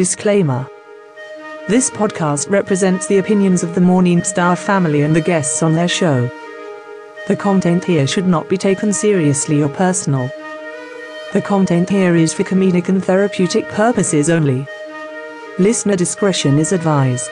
Disclaimer This podcast represents the opinions of the Morning Star family and the guests on their show. The content here should not be taken seriously or personal. The content here is for comedic and therapeutic purposes only. Listener discretion is advised.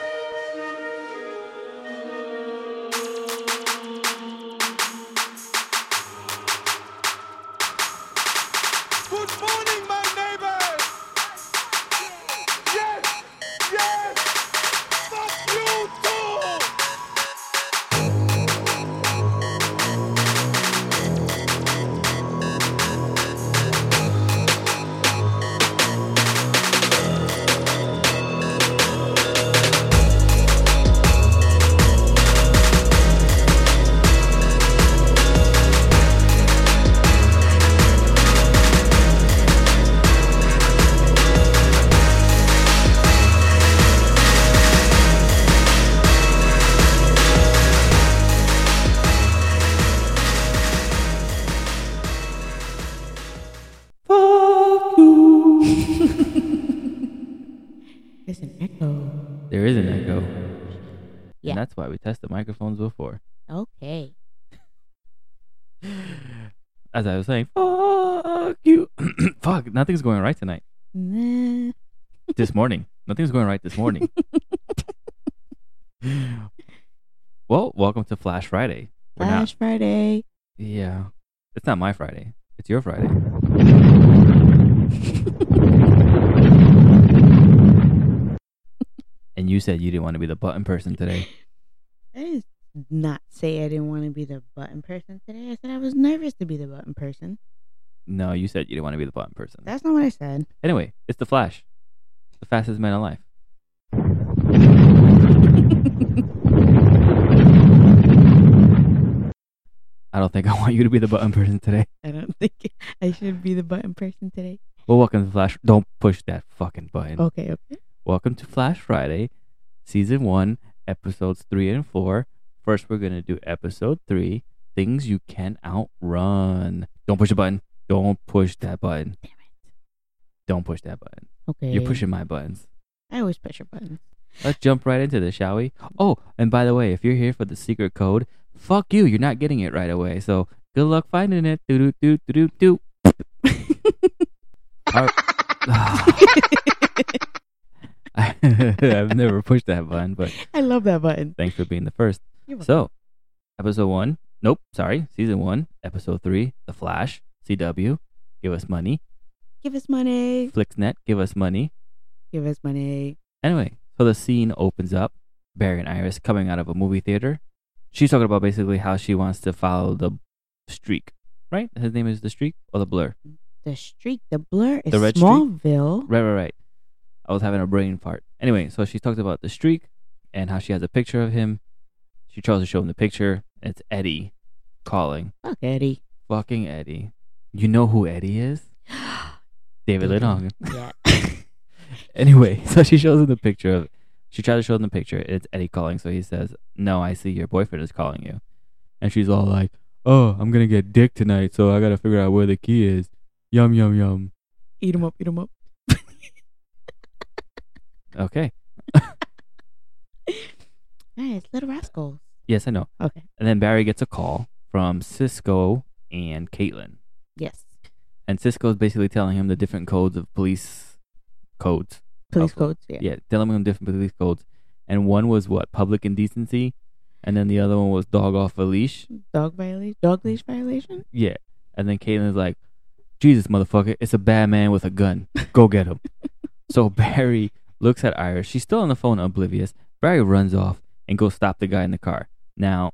As I was saying, fuck you. fuck, nothing's going right tonight. Nah. This morning. Nothing's going right this morning. well, welcome to Flash Friday. We're not- Flash Friday. yeah. It's not my Friday. It's your Friday. and you said you didn't want to be the button person today. I did not say I didn't want to be the button person today. I said I was nervous to be the button person. No, you said you didn't want to be the button person. That's not what I said. Anyway, it's the Flash, the fastest man alive. I don't think I want you to be the button person today. I don't think I should be the button person today. Well, welcome to Flash. Don't push that fucking button. Okay, okay. Welcome to Flash Friday, season one, episodes three and four. First, we're gonna do episode three, things you can outrun. Don't push a button. Don't push that button. Damn it. Don't push that button. Okay. You're pushing my buttons. I always push your buttons. Let's jump right into this, shall we? Oh, and by the way, if you're here for the secret code, fuck you. You're not getting it right away. So good luck finding it. Do do do do do do. I've never pushed that button, but I love that button. thanks for being the first. So, episode one. Nope, sorry, season one, episode three. The Flash, CW. Give us money. Give us money. Flixnet, give us money. Give us money. Anyway, so the scene opens up. Barry and Iris coming out of a movie theater. She's talking about basically how she wants to follow the streak, right? His name is the streak or the blur. The streak, the blur is The red streak? Smallville. Right, right, right. I was having a brain fart. Anyway, so she talked about the streak and how she has a picture of him. She tries to show him the picture. It's Eddie calling. Fuck Eddie. Fucking Eddie. You know who Eddie is? David Lidong. Yeah. Anyway, so she shows him the picture of. She tries to show him the picture. It's Eddie calling, so he says, "No, I see your boyfriend is calling you," and she's all like, "Oh, I'm gonna get dick tonight, so I gotta figure out where the key is." Yum yum yum. eat him up, eat him up. Okay. Nice, little rascals. Yes, I know. Okay. And then Barry gets a call from Cisco and Caitlin, Yes. and Cisco is basically telling him the different codes of police codes. Police codes. Yeah. Yeah, telling him different police codes, and one was what public indecency, and then the other one was dog off a leash. Dog violation. Dog leash violation. Yeah. And then Caitlin's like, Jesus, motherfucker, it's a bad man with a gun. Go get him. so Barry looks at Iris. She's still on the phone, oblivious. Barry runs off and goes stop the guy in the car. Now,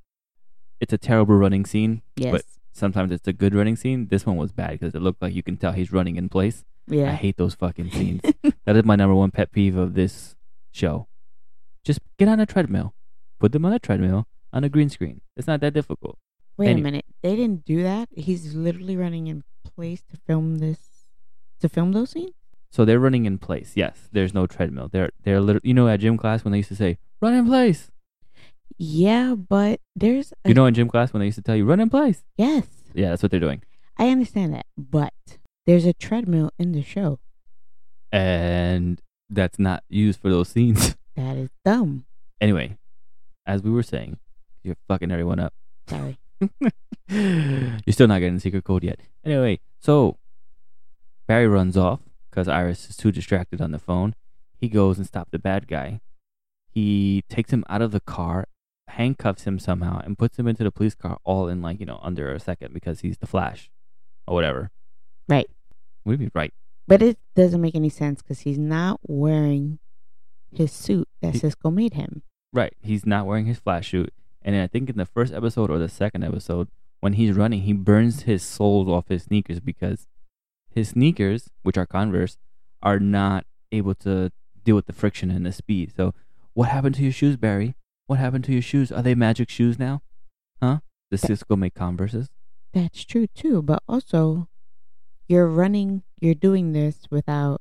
it's a terrible running scene. Yes. But sometimes it's a good running scene. This one was bad because it looked like you can tell he's running in place. Yeah. I hate those fucking scenes. that is my number one pet peeve of this show. Just get on a treadmill. Put them on a treadmill on a green screen. It's not that difficult. Wait Any- a minute. They didn't do that. He's literally running in place to film this. To film those scenes. So they're running in place. Yes, there's no treadmill. They're they're literally, you know at gym class when they used to say run in place. Yeah, but there's. A, You know in gym class when they used to tell you run in place. Yes, Yeah, that's what they're doing. I understand that, but there's a treadmill in the show. And that's not used for those scenes. That is dumb. anyway, as we were saying, you're fucking everyone up. Sorry. You're still not getting the secret code yet. Anyway, so Barry runs off because Iris is too distracted on the phone. He goes and stops the bad guy. He takes him out of the car, handcuffs him somehow, and puts him into the police car all in like, you know, under a second because he's the Flash or whatever. Right. We'd be right? But it doesn't make any sense because he's not wearing his suit that He- Cisco made him. Right. He's not wearing his flash suit. And then I think in the first episode or the second episode, when he's running, he burns his soles off his sneakers because his sneakers, which are Converse, are not able to deal with the friction and the speed. So, what happened to your shoes, Barry? What happened to your shoes? Are they magic shoes now? Huh? Does Cisco make Converses? That's true too. But also, you're running, you're doing this without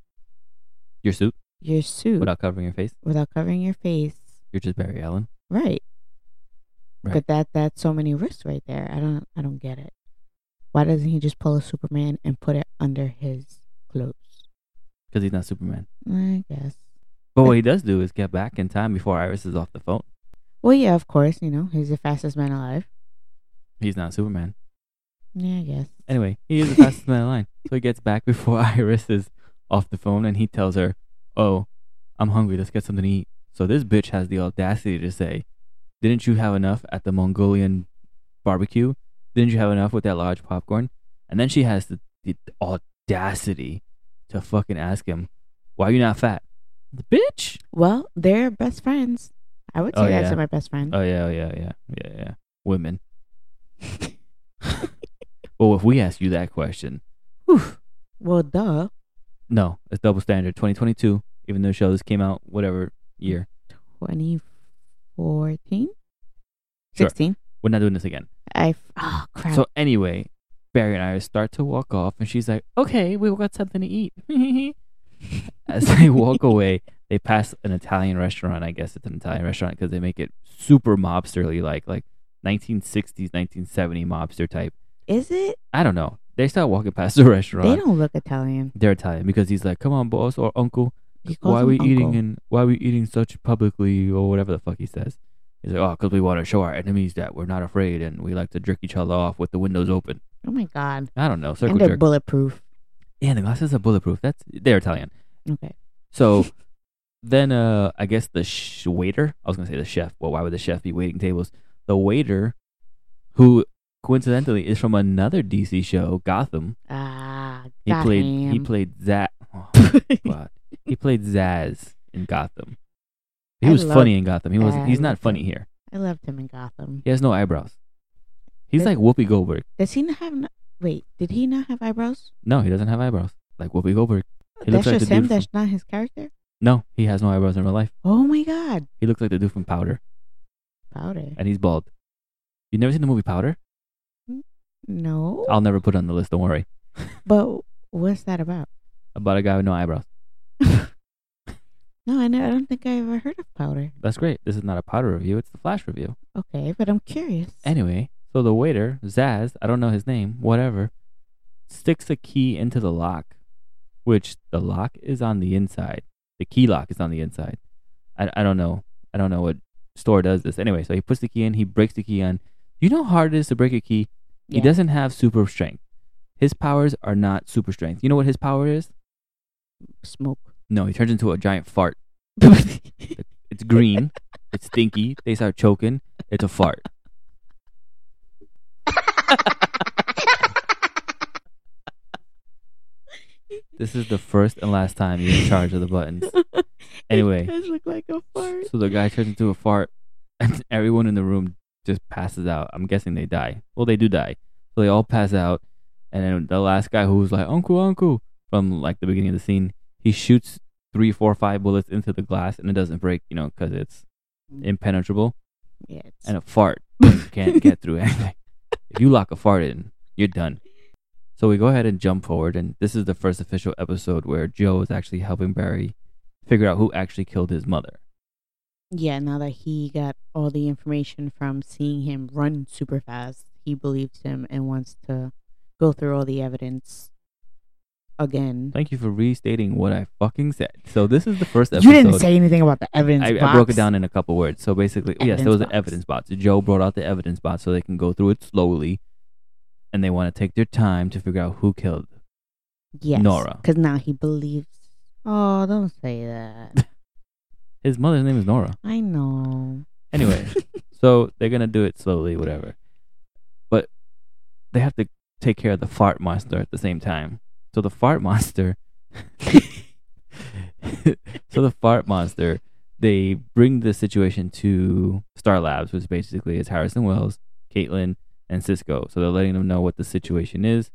Your suit your suit, without covering your face? without covering your face. You're just Barry Allen. Right. Right. But that that's so many risks right there. I don't I don't get it. Why doesn't he just pull a Superman and put it under his clothes? Because he's not Superman. I guess. But what he does do is get back in time before Iris is off the phone. Well, yeah, of course. You know, he's the fastest man alive. He's not Superman. Yeah, I guess. Anyway, he is the fastest man alive. So he gets back before Iris is off the phone and he tells her, Oh, I'm hungry. Let's get something to eat. So this bitch has the audacity to say, Didn't you have enough at the Mongolian barbecue? Didn't you have enough with that large popcorn? And then she has the, the audacity to fucking ask him, Why are you not fat? The bitch? Well, they're best friends. I would oh, say Oh, that's yeah. my best friend. Oh, yeah, oh, yeah, yeah, yeah, yeah. Women. well, if we ask you that question, whew, well, duh. No, it's double standard. 2022, even though the show this came out whatever year. 2014? Sure. 16? We're not doing this again. I Oh, crap. So anyway, Barry and I start to walk off, and she's like, "Okay, we got something to eat." As they walk away, they pass an Italian restaurant. I guess it's an Italian restaurant because they make it super mobsterly, like like 1960s, 1970 mobster type. Is it? I don't know. They start walking past the restaurant. They don't look Italian. They're Italian because he's like, "Come on, boss or uncle." Why are we eating uncle. in why are we eating such publicly or whatever the fuck he says he's like oh because we want to show our enemies that we're not afraid and we like to jerk each other off with the windows open Oh my god. i don't know circle and they're jerk bulletproof. yeah the glasses are bulletproof that's they're italian Okay. so then uh i guess the sh- waiter i was gonna say the chef well why would the chef be waiting tables the waiter who coincidentally is from another dc show gotham Ah, he got played he played zat oh, he played Zsasz in gotham he I was funny in Gotham. He was. He's not funny here. I loved him in Gotham. He has no eyebrows. He's Does- like Whoopi Goldberg. Does he not have? n- Wait, did he not have eyebrows? No, he doesn't have eyebrows. Like Whoopi Goldberg. He looks That's like just the him. from- That's not his character. No, he has no eyebrows in real life. Oh my god, He looks like the dude from Powder, Powder. and he's bald. You never seen the movie Powder? No, I'll never put it on the list. Don't worry. but what's that about? About a guy with no eyebrows. No, I know. I don't think I ever heard of Powder. That's great. This is not a Powder review. It's the Flash review. Okay, but I'm curious. Anyway, so the waiter Zsasz, I don't know his name, whatever, sticks a key into the lock, which the lock is on the inside. The key lock is on the inside. I, I don't know. I don't know what store does this. Anyway, so he puts the key in. He breaks the key on. You know how hard it is to break a key. He doesn't have super strength. His powers are not super strength. You know what his power is? smoke. No, he turns into a giant fart. It's green. it's stinky. They start choking. It's a fart. This is the first and last time you're in charge of the buttons. Anyway. it does look like a fart. So the guy turns into a fart, and everyone in the room just passes out. I'm guessing they die. Well, they do die. So they all pass out, and then the last guy who's like "Uncle, Uncle" from like the beginning of the scene, he shoots three, four, five bullets into the glass, and it doesn't break, you know, because it's mm. impenetrable. Yeah, it's, And a fart can't get through anything. If you lock a fart in, you're done. So we go ahead and jump forward, and this is the first official episode where Joe is actually helping Barry figure out who actually killed his mother. yeah. Now that he got all the information from seeing him run super fast, he believes him and wants to go through all the evidence again. Thank you for restating what I fucking said. So this is the first episode. You didn't say anything about the evidence I, box. I broke it down in a couple words. So basically, yes, there Evidence was an evidence box. Joe brought out the evidence box so they can go through it slowly, and they want to take their time to figure out who killed. Yes, Nora. Because now he believes. Oh, don't say that. His mother's name is Nora. I know. Anyway, so they're gonna do it slowly, whatever. But they have to take care of the fart monster at the same time. So the fart monster. so the fart monster, they bring the situation to Star Labs, which basically is Harrison Wells, Caitlin, and Cisco. So they're letting them know what the situation is,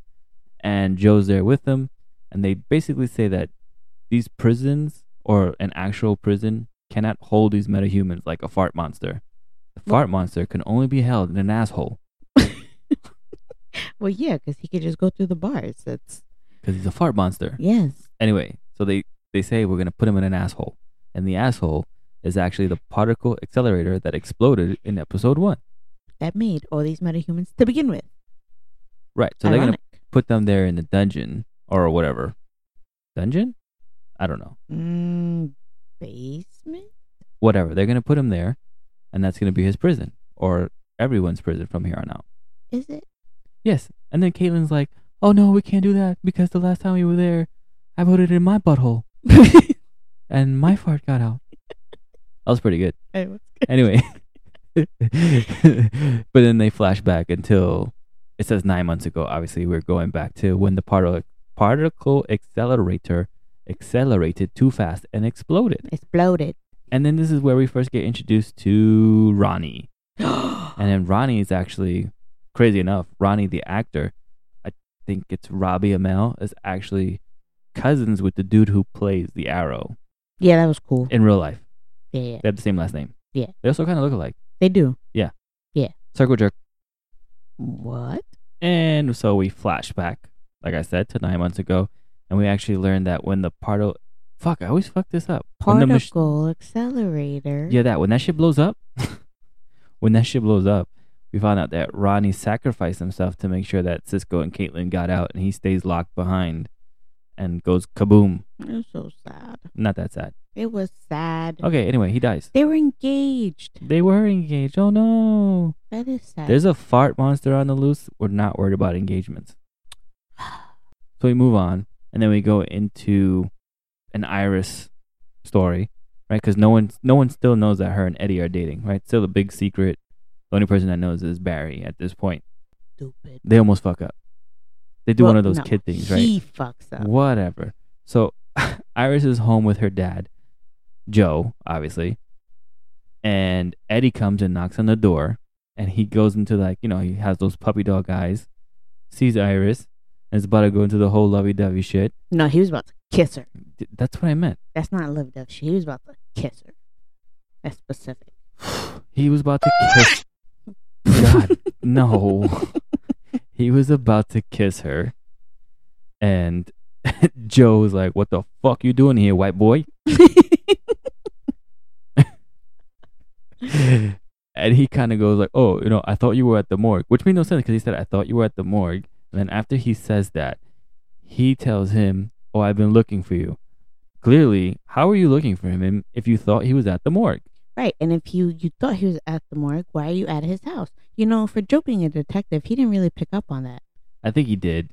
and Joe's there with them, and they basically say that these prisons or an actual prison cannot hold these metahumans like a fart monster. The Well- fart monster can only be held in an asshole Well, yeah, because he could just go through the bars. That's because he's a fart monster. yes. Anyway, so they they say we're gonna put him in an asshole, and the asshole is actually the particle accelerator that exploded in episode one. That made all these metahumans to begin with. Right. So they're gonna put them there in the dungeon or whatever. Dungeon? I don't know. Mm, basement. Whatever. They're gonna put him there, and that's gonna be his prison or everyone's prison from here on out. Is it? Yes. And then Caitlin's like, "Oh no, we can't do that because the last time we were there, I voted in my butthole and my fart got out." That was pretty good. Anyway, but then they flash back until it says nine months ago. Obviously, we're going back to when the particle particle accelerator accelerated too fast and exploded. Exploded. And then this is where we first get introduced to Ronnie. And then Ronnie is actually crazy enough. Ronnie, the actor, I think it's Robbie Amell, is actually cousins with the dude who plays the Arrow yeah, that was cool. in real life. Yeah, yeah. They have the same last name. Yeah. They also kind of look alike. They do. Yeah. Yeah. Circle jerk. What? And so we flash back, like I said, to nine months ago, and we actually learned that when the particle, fuck, I always fuck this up. When the mach- Particle accelerator. yeah, that when that shit blows up, when that shit blows up, we found out that Ronnie sacrificed himself to make sure that Cisco and Caitlin got out, and he stays locked behind, and goes kaboom. It was so sad. Not that sad. It was sad. Okay, anyway, he dies. They were engaged. They were engaged. Oh no. That is sad. There's a fart monster on the loose. We're not worried about engagements. So we move on, and then we go into an Iris story, right? Because no one, no one still knows that her and Eddie are dating, right? Still a big secret. The only person that knows is Barry at this point. stupid. They almost fuck up. They do Well, one of those no, kid things, right? He fucks up. Whatever. So Iris is home with her dad, Joe, obviously. And Eddie comes and knocks on the door and he goes into like, you know, he has those puppy dog eyes, sees Iris, and is about to go into the whole lovey dovey shit. No, he was about to kiss her. D- That's what I meant. That's not love dove. He was about to kiss her. That's specific. He was about to kiss God, no. he was about to kiss her. And Joe was like, What the fuck you doing here, white boy? And he kind of goes like, "Oh, you know, I thought you were at the morgue," which made no sense because he said, "I thought you were at the morgue." And then after he says that, he tells him, "Oh, I've been looking for you." Clearly, how are you looking for him if you thought he was at the morgue? Right, and if you you thought he was at the morgue, why are you at his house? You know, for Joe being a detective, he didn't really pick up on that. I think he did.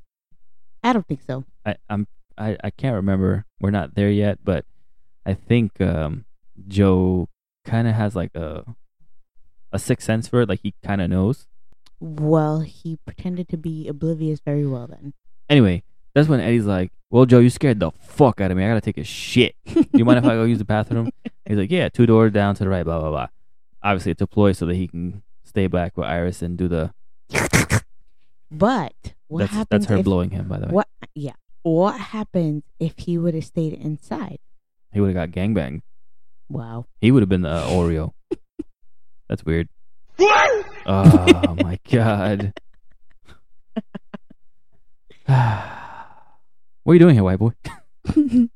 I don't think so. I, I'm I, I can't remember. We're not there yet, but I think um, Joe kind of has like a a sixth sense for it. Like he kind of knows. Well, he pretended to be oblivious very well then. Anyway, that's when Eddie's like, "Well, Joe, you scared the fuck out of me. I gotta take a shit. Do you mind if I go use the bathroom?" He's like, "Yeah, two doors down to the right." Blah blah blah. Obviously, it's a ploy so that he can stay back with Iris and do the. But what that's happens that's her if, blowing him, by the way. What? Yeah. What happens if he would have stayed inside? He would have got gangbanged. Wow. He would have been the uh, Oreo. That's weird. Oh my god. what are you doing here, white boy?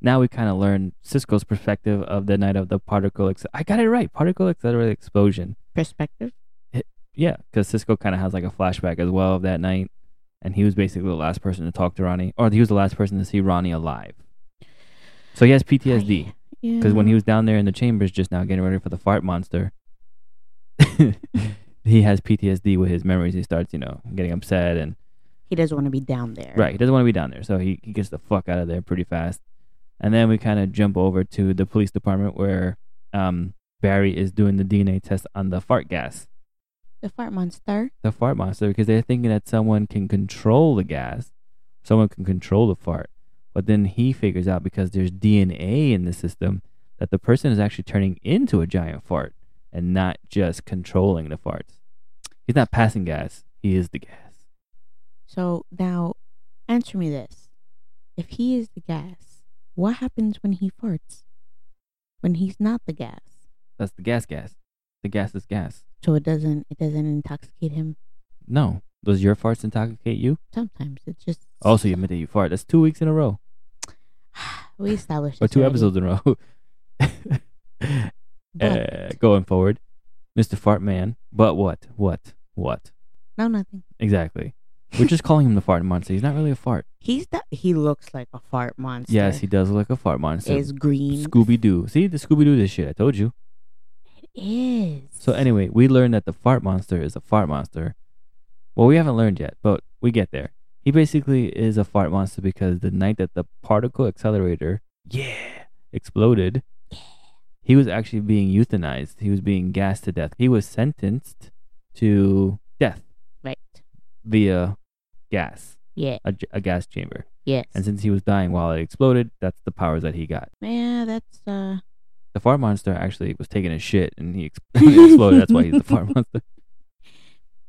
Now we kind of learn Cisco's perspective of the night of the particle. Ex- I got it right. Particle accelerated explosion. Perspective. Yeah, because Cisco kind of has like a flashback as well of that night, and he was basically the last person to talk to Ronnie, or he was the last person to see Ronnie alive. So he has PTSD because when he was down there in the chambers just now getting ready for the fart monster, he has PTSD with his memories. He starts, you know, getting upset and he doesn't want to be down there. right. He doesn't want to be down there, so he, he gets the fuck out of there pretty fast. And then we kind of jump over to the police department where um, Barry is doing the DNA test on the fart gas. The fart monster. the fart monster because they're thinking that someone can control the gas, someone can control the fart. But then he figures out because there's DNA in the system that the person is actually turning into a giant fart and not just controlling the farts. He's not passing gas, he is the gas. So now, answer me this: If he is the gas, what happens when he farts? When he's not the gas, That's the gas gas. The gas is gas. so it doesn't it doesn't intoxicate him. No. Does your farts intoxicate you? Sometimes it just. Oh, also, you admit that you fart. That's two weeks in a row. we established Or two already. episodes in a row. Uh, going forward, Mr. Fart Man. But what? What? What? no, nothing. Exactly. We're just calling him the fart monster. He's not really a fart. He's the he looks like a fart monster. Yes, he does look like a fart monster. is green. Scooby Doo. See, the Scooby Doo this shit. I told you. It is. So anyway, we learned that the fart monster is a fart monster. Well, we haven't learned yet, but we get there. He basically is a fart monster because the night that the particle accelerator, yeah, exploded, he was actually being euthanized. He was being gassed to death. He was sentenced to death right. via gas, Yeah. a, a gas chamber. Yes. And since he was dying while it exploded, that's the powers that he got. yeah, that's uh. The fart monster actually was taking a shit and he exploded. That's why he's the fart monster.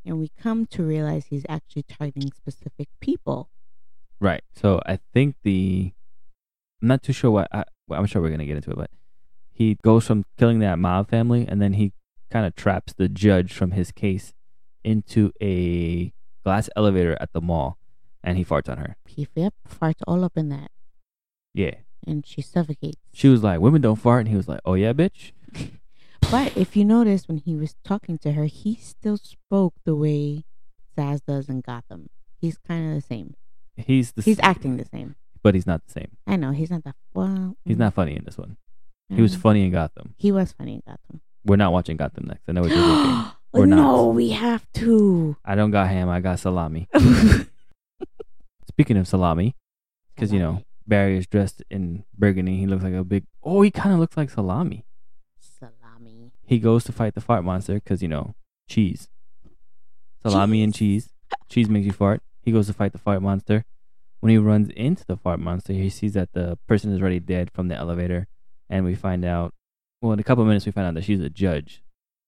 And we come to realize he's actually targeting specific people. Right. So I think the I'm not too sure what I, well, I'm sure we're gonna get into it, but he goes from killing that mob family and then he kind of traps the judge from his case into a glass elevator at the mall, and he farts on her. He yep, farts all up in that, Yeah. and she suffocates. She was like, "Women don't fart," and he was like, "Oh yeah, bitch." But if you notice, when he was talking to her, he still spoke the way Zsasz does in Gotham. He's kind of the same. He's the He's acting the same. but he's not the same. I know he's not that well. He's mm, not funny in this one. He was funny in Gotham. He was funny in Gotham. We're not watching Gotham next. I know what you're thinking. Or not. no, we have to. I don't got ham. I got salami. Speaking of salami, because you know Barry is dressed in burgundy. He looks like a big. Oh, he kind of looks like salami. He goes to fight the fart monster because you know cheese, salami and cheese. Cheese makes you fart. He goes to fight the fart monster. When he runs into the fart monster, he sees that the person is already dead from the elevator, and we find out. Well, in a couple of minutes, we find out that she's a judge.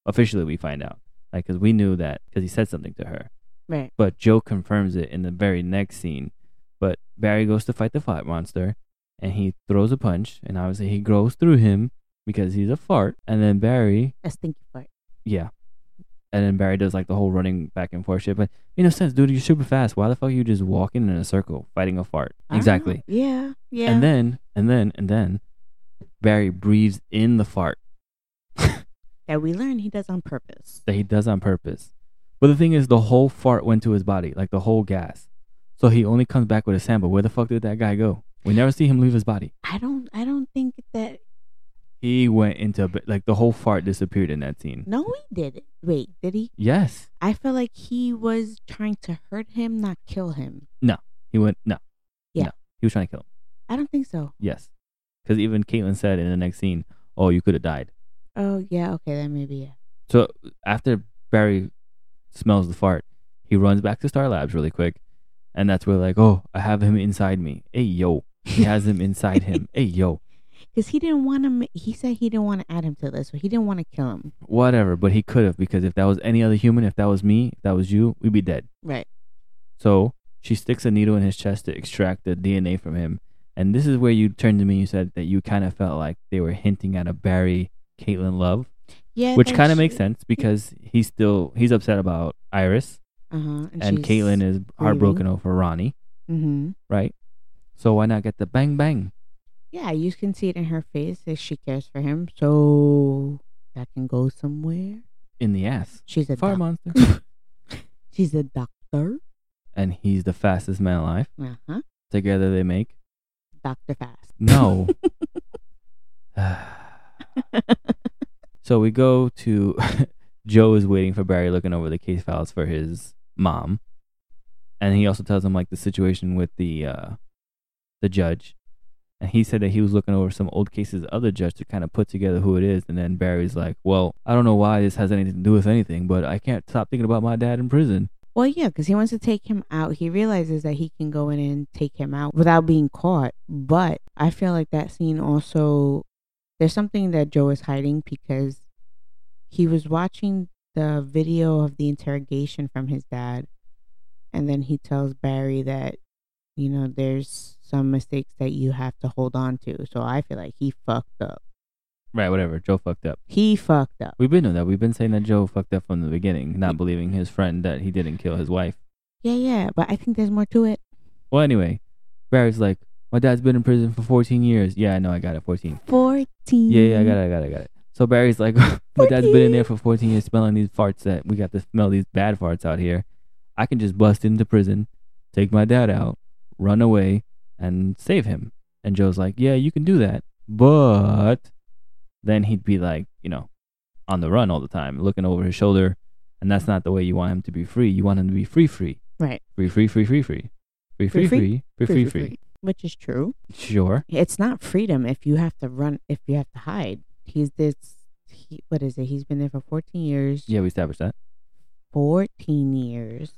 Officially, we find out, like, because we knew that because he said something to her. Right. But Joe confirms it in the very next scene. But Barry goes to fight the fart monster, and he throws a punch, and obviously he grows through him because he's a fart. And then Barry, A stinky fart. yeah, and then Barry does like the whole running back and forth shit. But in know, sense, dude, you're super fast. Why the fuck are you just walking in a circle fighting a fart? I don't Exactly. Yeah. Yeah. And then, and then, and then, Barry breathes in the fart that we learn he does on purpose. that he does on purpose. But the thing is, the whole fart went to his body, like the whole gas. So he only comes back with a sample. Where the fuck did that guy go? We never see him leave his body. I don't. I don't think that. He went into a bit- like the whole fart disappeared in that scene. No, he did it. Wait, did he? Yes, I felt like he was trying to hurt him, not kill him. No, he went. No, Yeah. no. he was trying to kill him. I don't think so. Yes, because even Caitlin said in the next scene, "Oh, you could have died." Oh yeah. Okay, then maybe yeah. So after Barry smells the fart, he runs back to Star Labs really quick, and that's where like, "Oh, I have him inside me." Hey yo, he has him inside him. Hey yo, Because he didn't want to. He said he didn't want to add him to this, so he didn't want to kill him. whatever. But he could have because if that was any other human, if that was me, if that was you, we'd be dead. Right. So she sticks a needle in his chest to extract the DNA from him. And this is where you turned to me. You said that you kind of felt like they were hinting at a Barry Caitlin love, Yeah. which kind of makes sense because he's still he's upset about Iris, Uh huh. and Caitlin is heartbroken over Ronnie, Mm-hmm. right? So why not get the bang bang? Yeah, you can see it in her face that she cares for him, so that can go somewhere. in the ass. She's a Fire doc- monster. She's a doctor. and he's the fastest man alive. Uh huh. Together they make Doctor Fast. no. so we go to Joe is waiting for Barry looking over the case files for his mom. And he also tells him like the situation with the uh the judge. And he said that he was looking over some old cases of the judge to kind of put together who it is. And then Barry's like, Well, I don't know why this has anything to do with anything, but I can't stop thinking about my dad in prison. Well, yeah, because he wants to take him out. He realizes that he can go in and take him out without being caught. But I feel like that scene also, there's something that Joe is hiding because he was watching the video of the interrogation from his dad. And then he tells Barry that, you know, there's some mistakes that you have to hold on to. So I feel like he fucked up. Right, whatever. Joe fucked up. He fucked up. We've been doing that. We've been saying that Joe fucked up from the beginning, not believing his friend that he didn't kill his wife. Yeah, yeah, but I think there's more to it. Well, anyway, Barry's like, my dad's been in prison for 14 years. Yeah, I know, I got it, 14. 14. Yeah, yeah, I got it, I got it, I got it. So Barry's like, my dad's been in there for 14 years smelling these farts that we got to smell these bad farts out here. I can just bust into prison, take my dad out, run away, and save him. And Joe's like, yeah, you can do that, but then he'd be like, you know, on the run all the time, looking over his shoulder. And that's not the way you want him to be free. You want him to be free, free. Right. Free, free, free, free, free. Free, free, free, free, free, free. Which is true. Sure. It's not freedom if you have to run, if you have to hide. He's this, he, what is it? He's been there for 14 years. Yeah, we established that. 14 years.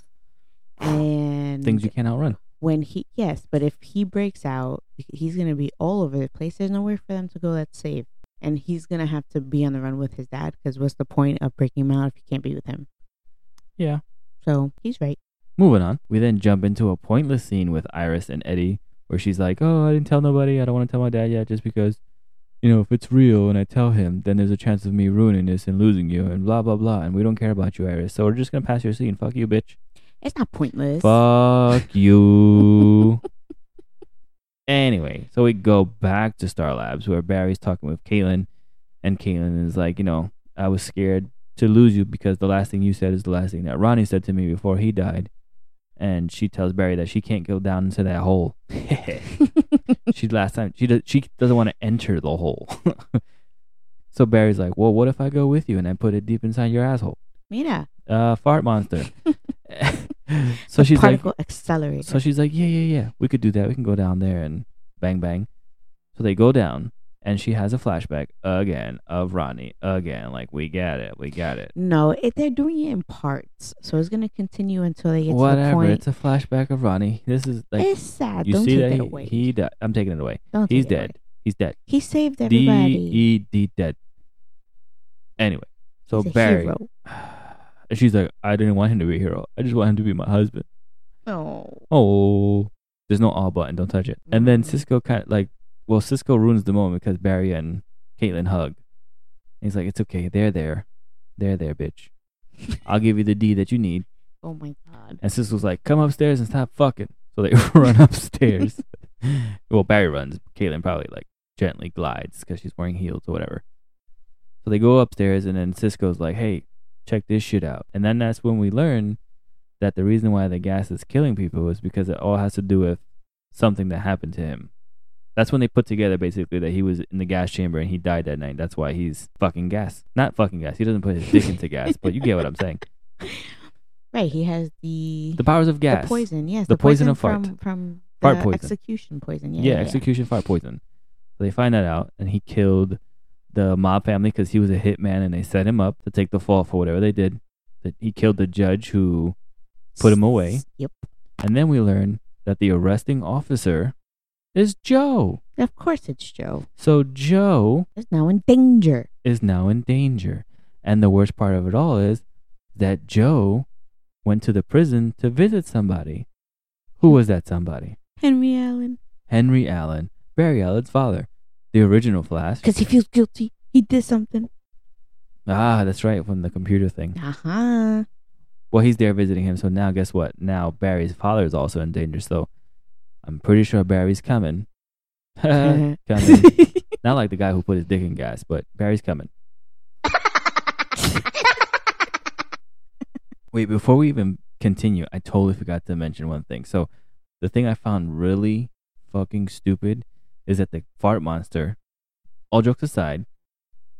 And Things you can't outrun. When he, yes, but if he breaks out, he's going to be all over the place. There's nowhere for them to go that's safe. And he's going to have to be on the run with his dad because what's the point of breaking him out if you can't be with him? Yeah. So he's right. Moving on. We then jump into a pointless scene with Iris and Eddie where she's like, Oh, I didn't tell nobody. I don't want to tell my dad yet just because, you know, if it's real and I tell him, then there's a chance of me ruining this and losing you and blah, blah, blah. And we don't care about you, Iris. So we're just going to pass your scene. Fuck you, bitch. It's not pointless. Fuck you. anyway, so we go back to Star Labs where Barry's talking with Caitlin, and Caitlin is like, you know, I was scared to lose you because the last thing you said is the last thing that Ronnie said to me before he died. And she tells Barry that she can't go down into that hole. she last time she does she doesn't want to enter the hole. so Barry's like, well, what if I go with you and I put it deep inside your asshole? Mira. Uh, fart monster. so she's like, particle accelerator. so she's like, yeah, yeah, yeah, we could do that. We can go down there and bang, bang. So they go down, and she has a flashback again of Ronnie again. Like, we got it, we got it. no, it, they're doing it in parts, so it's gonna continue until they get to the Whatever. point. It's a flashback of Ronnie. This is like it's sad. you Don't see take that it he, away. he died. I'm taking it away. Don't He's it away. dead. He's dead. He saved D everybody. E D dead. Anyway, so Barry. and she's like, I didn't want him to be a hero. I just want him to be my husband. Oh. Oh, there's no all button. Don't touch it. And then Mm. Cisco kind of like, well, Cisco ruins the moment because Barry and Caitlin hug. He's like, it's okay. They're there. They're there, bitch. I'll give you the D that you need. Oh my god. And Cisco's like, come upstairs and stop fucking. So they run upstairs. well, Barry runs. Caitlin probably like gently glides because she's wearing heels or whatever. So they go upstairs and then Cisco's like, hey, check this shit out. And then that's when we learn that the reason why the gas is killing people is because it all has to do with something that happened to him. That's when they put together basically that he was in the gas chamber and he died that night. That's why he's fucking gas. Not fucking gas. He doesn't put his dick into gas, but you get what I'm saying. Right, he has the The powers of gas, the poison. Yes, The the, poison poison, of fart. from from Fart poison. execution poison. Yeah, yeah, yeah, yeah. execution fire poison. So they find that out, and he killed the mob family because he was a hitman, and they set him up to take the fall for whatever they did. That he killed the judge who put him away, Yep. and then we learn that the arresting officer is Joe. Of course, it's Joe. So Joe Is now in danger. is now in danger, and the worst part of it all is that Joe went to the prison to visit somebody. Who was that somebody? Henry Allen. Henry Allen, Barry Allen's father, the original Flash. Because he feels guilty. He did something. Ah, that's right, from the computer thing. Uh huh. Well, he's there visiting him, so now guess what? Now Barry's father is also in danger, so I'm pretty sure Barry's coming. coming. Not like the guy who put his dick in gas, but Barry's coming. Wait, before we even continue, I totally forgot to mention one thing. So, the thing I found really fucking stupid is that the fart monster, all jokes aside,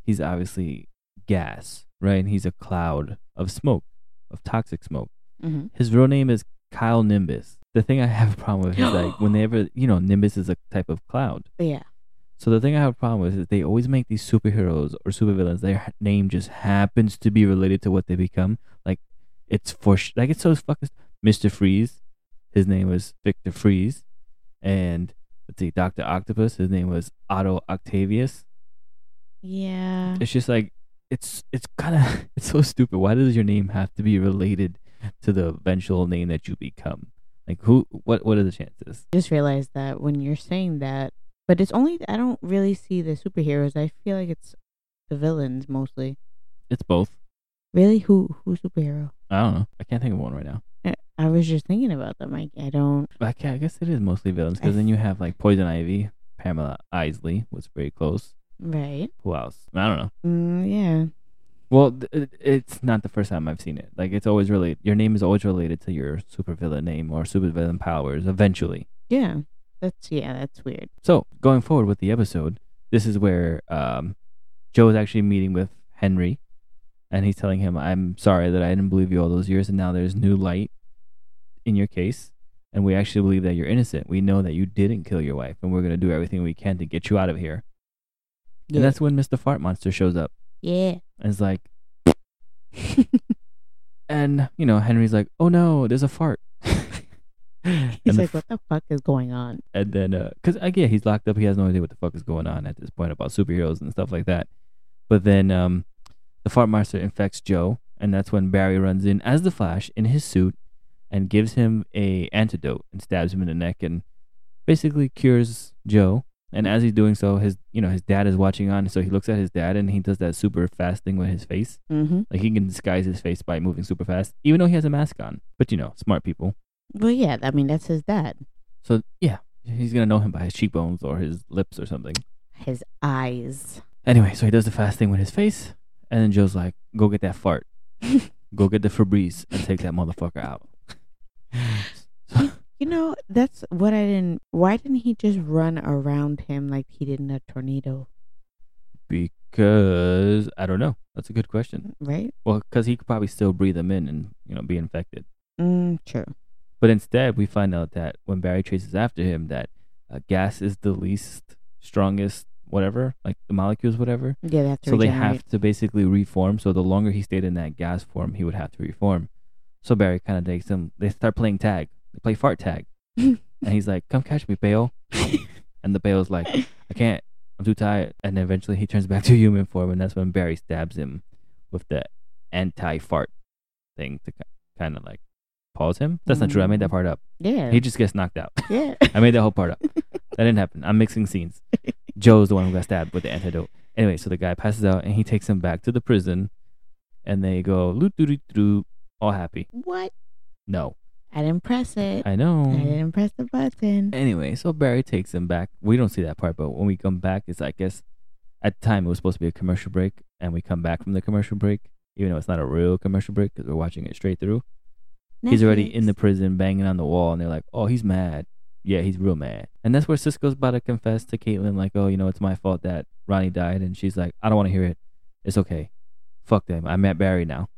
he's obviously gas, right? And he's a cloud of smoke, of toxic smoke. hmm His real name is Kyle Nimbus. The thing I have a problem with is like whenever, you know, Nimbus is a type of cloud. Yeah. So the thing I have a problem with is they always make these superheroes or supervillains. Their name just happens to be related to what they become. Like it's for sh- like it's so fucking. Mister Freeze, his name was Victor Fries, and let's see, Doctor Octopus, his name was Otto Octavius. Yeah. It's just like it's it's kind of it's so stupid. Why does your name have to be related to the eventual name that you become? Like who? What? What are the chances? Just realized that when you're saying that, but it's only I don't really see the superheroes. I feel like it's the villains mostly. It's both. Really, who who superhero? I don't know. I can't think of one right now. Uh, I- was just thinking about them. I I don't. I, I guess it is mostly villains because then you have like Poison Ivy, Pamela Isley was very close. Right. Who else? I don't know. Mm, yeah. Well, th- it's not the first time I've seen it. Like it's always related. Your name is always related to your supervillain name or supervillain powers. Eventually. Yeah. That's yeah. That's weird. So going forward with the episode, this is where um, Joe is actually meeting with Henry, and he's telling him, "I'm sorry that I didn't believe you all those years, and now there's new light in your case, and we actually believe that you're innocent. We know that you didn't kill your wife, and we're gonna do everything we can to get you out of here." Yeah. And that's when Mr. Fart Monster shows up Yeah. and is like, and you know, Henry's like, "Oh no, there's a fart." He's and, the like, what the fuck is going on? and then, uh, cause again, he's locked up. He has no idea what the fuck is going on at this point about superheroes and stuff like that. But then, um, the fart monster infects Joe, and that's when Barry runs in as the Flash in his suit and gives him a antidote and stabs him in the neck and basically cures Joe. And as he's doing so, his you know his dad is watching on, so he looks at his dad and he does that super fast thing with his face. Mm-hmm. Like he can disguise his face by moving super fast, even though he has a mask on. But you know, smart people. Well, yeah. I mean, that's his dad. So yeah, he's gonna know him by his cheekbones or his lips or something. His eyes. Anyway, so he does the fast thing with his face, and then Joe's like, "Go get that fart. Go get the Febreze and take that motherfucker out." You know, that's what I didn't. Why didn't he just run around him like he did in a tornado? because I don't know. That's a good question. Right? Well, because he could probably still breathe them in and you know be infected. Mm, true. But instead, we find out that when Barry chases after him, that uh, gas is the least strongest, whatever, like the molecules, whatever. Yeah, they have to So they have to basically reform. So the longer he stayed in that gas form, he would have to reform. So Barry kind of takes him. They start playing tag. They play fart tag, and he's like, "Come catch me, Bale." and the Bale's like, "I can't. I'm too tired." And then eventually he turns back to human form, and that's when Barry stabs him with the anti-fart thing to kind of like pause him. That's not true. I made that mm. part up. yeah. He just gets knocked out. yeah. I made that whole part up. That didn't happen. I'm mixing scenes. Joe's the one who got stabbed with the antidote. Anyway, so the guy passes out and he takes him back to the prison, and they go loot doot doot, all happy. what? No, I didn't press it. I know. I didn't press the button. Anyway, so Barry takes him back. We don't see that part, but when we come back, it's I guess at the time it was supposed to be a commercial break, and we come back from the commercial break, even though it's not a real commercial break because we're watching it straight through. He's already in the prison banging on the wall, and they're like, "Oh, he's mad." Yeah, he's real mad. And that's where Cisco's about to confess to Caitlin, like, "Oh, you know, it's my fault that Ronnie died," and she's like, "I don't want to hear it. It's okay. Fuck them. I'm at Barry now."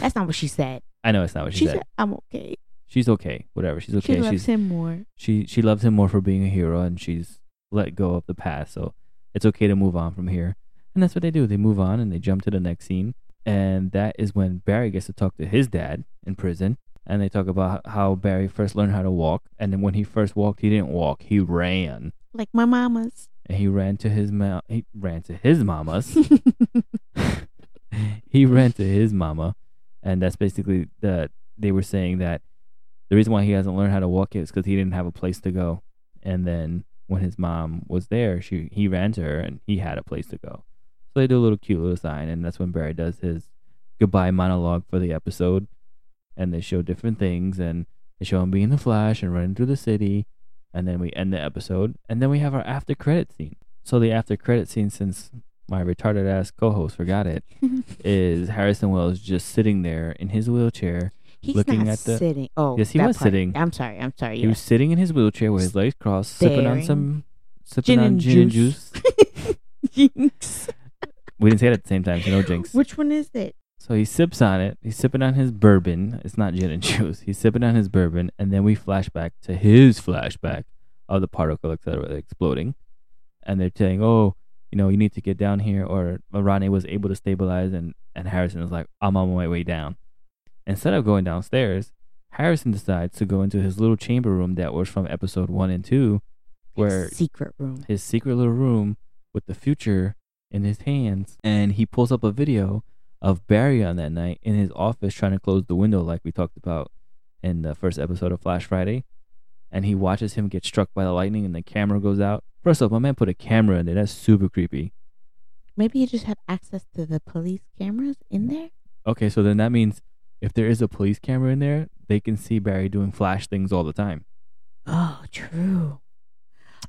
That's not what she said. I know it's not what she, She said. said, "I'm okay." She's okay. Whatever. She's okay. She loves she's him more. she she loves him more for being a hero, and she's let go of the past. So it's okay to move on from here. And that's what they do. They move on and they jump to the next scene. And that is when Barry gets to talk to his dad in prison. And they talk about how Barry first learned how to walk. And then when he first walked, he didn't walk, he ran. Like my mama's. And he ran to his ma- he ran to his mama's. he ran to his mama. And that's basically the they were saying that the reason why he hasn't learned how to walk is because he didn't have a place to go. And then when his mom was there, she he ran to her and he had a place to go. So they do a little cute little sign, and that's when Barry does his goodbye monologue for the episode. And they show different things, and they show him being the Flash and running through the city, and then we end the episode, and then we have our after credit scene. So the after credit scene, since my retarded ass co-host forgot it, is Harrison Wells just sitting there in his wheelchair He's looking not at the. sitting. Oh, Yes, he was part. sitting. I'm sorry. I'm sorry. He was sitting in his wheelchair with his legs crossed, sipping on some, sipping Gin on and gin and juice. juice. Jinx. We didn't say it at the same time, so no jinx. Which one is it? So he sips on it. He's sipping on his bourbon. It's not gin and juice. He's sipping on his bourbon, and then we flash back to his flashback of the particle accelerator exploding, and they're saying, "Oh, you know, you need to get down here." Or Ronnie was able to stabilize, and and Harrison is like, "I'm on my way down." Instead of going downstairs, Harrison decides to go into his little chamber room that was from episode one and two, where his secret room. his secret little room with the future in his hands. And he pulls up a video of Barry on that night in his office trying to close the window, like we talked about in the first episode of Flash Friday. And he watches him get struck by the lightning and the camera goes out. First off, my man put a camera in there. That's super creepy. Maybe he just had access to the police cameras in there. Okay, so then that means if there is a police camera in there, they can see Barry doing flash things all the time. Oh, true.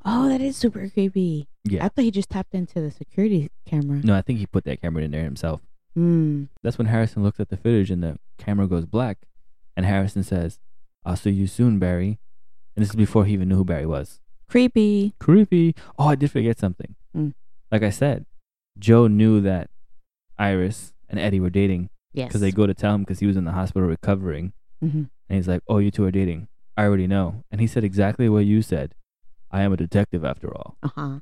Oh, that is super creepy. Yeah. I thought he just tapped into the security camera. No, I think he put that camera in there himself. Hmm. That's when Harrison looks at the footage and the camera goes black. And Harrison says, I'll see you soon, Barry. And this is before he even knew who Barry was. Creepy. Creepy. Oh, I did forget something. Mm. Like I said, Joe knew that Iris and Eddie were dating Yes. because they go to tell him because he was in the hospital recovering. Mm-hmm. And he's like, Oh, you two are dating. I already know. And he said exactly what you said. I am a detective after all. Uh huh.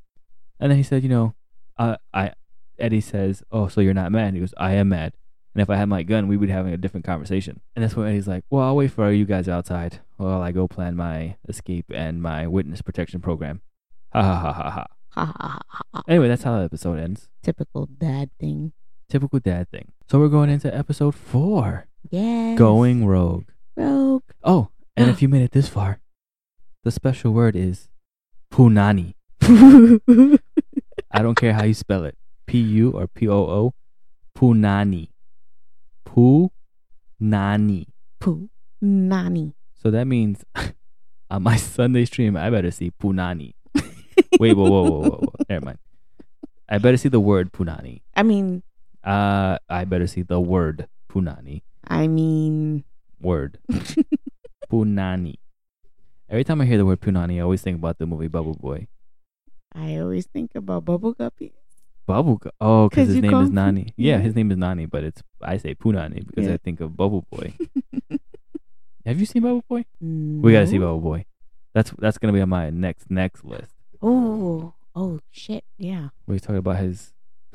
And then he said, You know, uh, I, Eddie says, Oh, so you're not mad? He goes, I am mad. And if I had my gun, we would be having a different conversation. And that's when Eddie's like, Well, I'll wait for you guys outside while I go plan my escape and my witness protection program. Ha ha ha ha ha. Ha ha ha ha. Anyway, that's how the episode ends. Typical dad thing. Typical dad thing. So we're going into episode four Yeah. Going Rogue. rogue. Oh, and if you made it this far, the special word is punani. I don't care how you spell it P U or P O O. Punani. Punani. Poo. So that means on my Sunday stream, I better see punani. Wait, whoa, whoa, whoa, whoa, whoa. Never mind. I better see the word punani. I mean, Uh, I better see the word punani. I mean, Word. punani. Every time I hear the word punani, I always think about the movie Bubble Boy. I always think about bubble guppies. Bubble. Gu- oh, 'Cause because his you name call is him Pu- Nani. Yeah, yeah. his name is Nani, but it's I say punani because Yeah. I think of Bubble Boy. Have you seen Bubble Boy? We gotta see Bubble Boy. That's that's gonna be on my next next list. Oh, oh shit! Yeah. Where he's talking about his.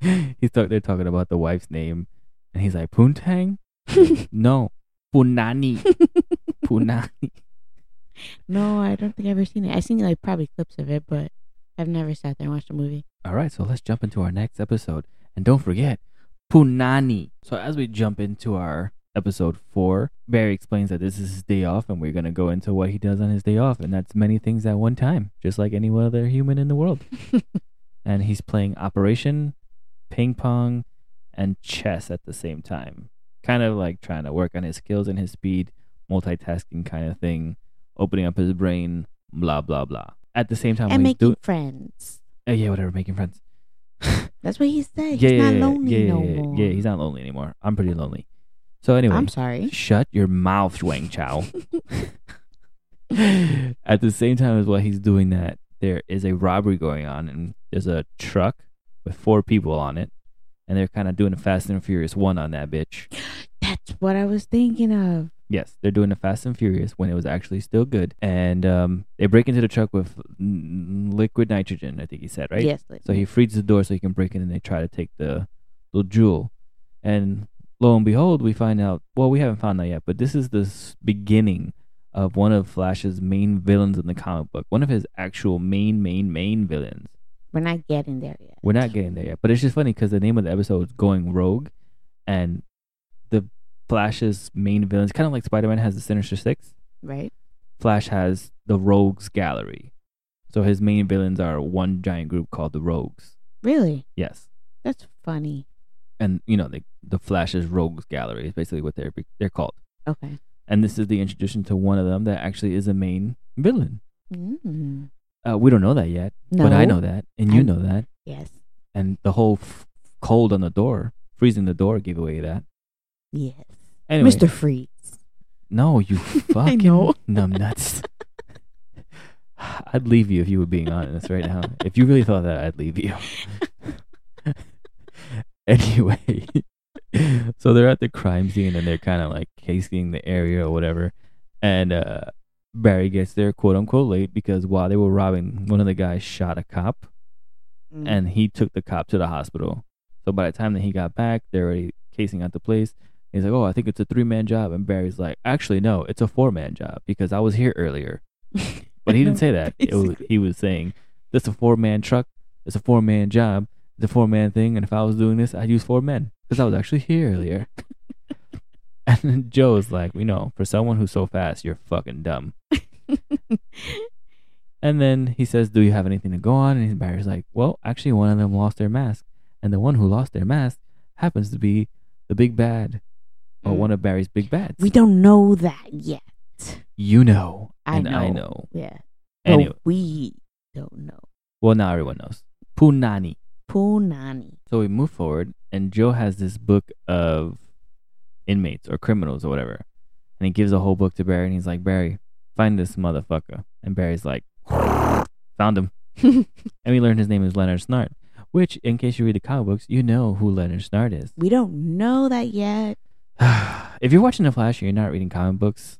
he's talk, They're talking about the wife's name, and he's like Poontang. no, Punani. Punani. No, I don't think I've ever seen it. I've seen like probably clips of it, but I've never sat there and watched the movie. All right, so let's jump into our next episode. And don't forget, Punani. So as we jump into our episode four, Barry explains that this is his day off, and we're going to go into what he does on his day off. And that's many things at one time, just like any other human in the world. and he's playing Operation, ping pong, and chess at the same time. Kind of like trying to work on his skills and his speed, multitasking kind of thing, opening up his brain, blah, blah, blah. At the same time, and making doing, friends. uh, yeah, whatever, making friends. That's what he said. He's yeah, not yeah, lonely yeah, no yeah, yeah, more. Yeah, he's not lonely anymore. I'm pretty lonely. So anyway, I'm sorry. shut your mouth, Wang Chao. At the same time as while he's doing that, there is a robbery going on, and there's a truck with four people on it, and they're kind of doing a Fast and Furious one on that bitch. That's what I was thinking of. Yes, they're doing a Fast and Furious when it was actually still good, and um, they break into the truck with mm, liquid nitrogen. I think he said right. Yes. So he frees the door so he can break in, and they try to take the little jewel. And lo and behold, we find out. Well, we haven't found that yet, but this is the beginning of one of Flash's main villains in the comic book. One of his actual main, main, main villains. We're not getting there yet. We're not getting there yet, but it's just funny because the name of the episode is "Going Rogue," and the Flash's main villains, kind of like Spider-Man has the Sinister Six. Right? Flash has the Rogues Gallery. So his main villains are one giant group called the Rogues. Really? Yes. That's funny. And you know the the Flash's Rogues Gallery is basically what they're they're called. Okay. And this is the introduction to one of them that actually is a main villain. Mm. Uh, we don't know that yet, No. but I know that, and you I- know that, Yes. and the whole f- cold on the door, freezing the door, gave away that. Yes. Anyway, Mr. Freeze. No, you fucking numbnuts. I'd leave you if you were being honest right now. If you really thought that, I'd leave you. anyway, so they're at the crime scene and they're kind of like casing the area or whatever. And uh, Barry gets there quote unquote late because while they were robbing, one of the guys shot a cop Mm. and he took the cop to the hospital. So by the time that he got back, they're already casing out the place. He's like, "Oh, I think it's a three man job," and Barry's like, "Actually, no, it's a four man job because I was here earlier." But he didn't say that. It was, he was saying, "This is a four man truck. It's a four man job. A four man thing. And if I was doing this, I'd use four men because I was actually here earlier." and then Joe is like, "We know for someone who's so fast, you're fucking dumb." And then he says, "Do you have anything to go on?" And Barry's like, "Well, actually, one of them lost their mask, and the one who lost their mask happens to be the big bad, or Mm. one of Barry's big bads. we don't know that yet. you know, I and know. I know. Yeah. Anyway, But we don't know. well, now everyone knows. Punani. Punani. So we move forward, and Joe has this book of inmates or criminals or whatever, and he gives a whole book to Barry, and he's like, "Barry, find this motherfucker." And Barry's like, "Found him." and we learn his name is Leonard Snart, which, in case you read the comic books, you know who Leonard Snart is. We don't know that yet. if you're watching The Flash and you're not reading comic books,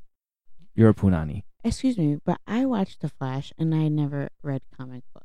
you're a Punani. Excuse me, but I watched The Flash and I never read comic books